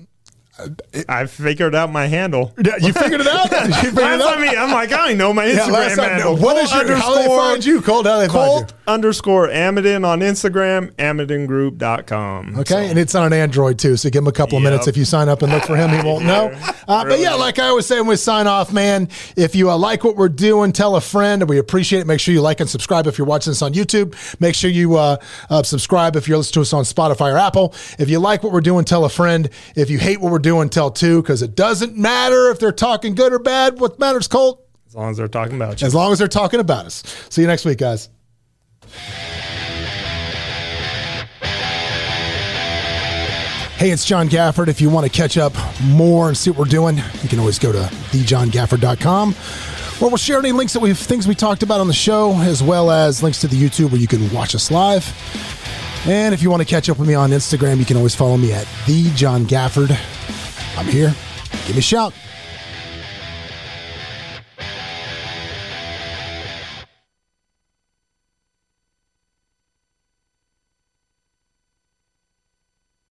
I figured out my handle. yeah, you figured it out? You figured it That's out? I mean. I'm like, I don't know my Instagram time- handle. what is Colt your, how they find you? Colt, how they find you? Underscore Amidan on Instagram, amidangroup.com. Okay, and it's on an Android too, so give him a couple of minutes. If you sign up and look for him, he won't know. Uh, but yeah, like I was saying, when we sign off, man, if you uh, like what we're doing, tell a friend, we appreciate it. Make sure you like and subscribe if you're watching this on YouTube. Make sure you uh, uh, subscribe if you're listening to us on Spotify or Apple. If you like what we're doing, tell a friend. If you hate what we're doing, tell two, because it doesn't matter if they're talking good or bad. What matters, Colt? As long as they're talking about you. As long as they're talking about us. See you next week, guys. Hey, it's John Gafford. If you want to catch up more and see what we're doing, you can always go to thejohngafford.com where we'll share any links that we've things we talked about on the show, as well as links to the YouTube where you can watch us live. And if you want to catch up with me on Instagram, you can always follow me at the John Gafford. I'm here. Give me a shout.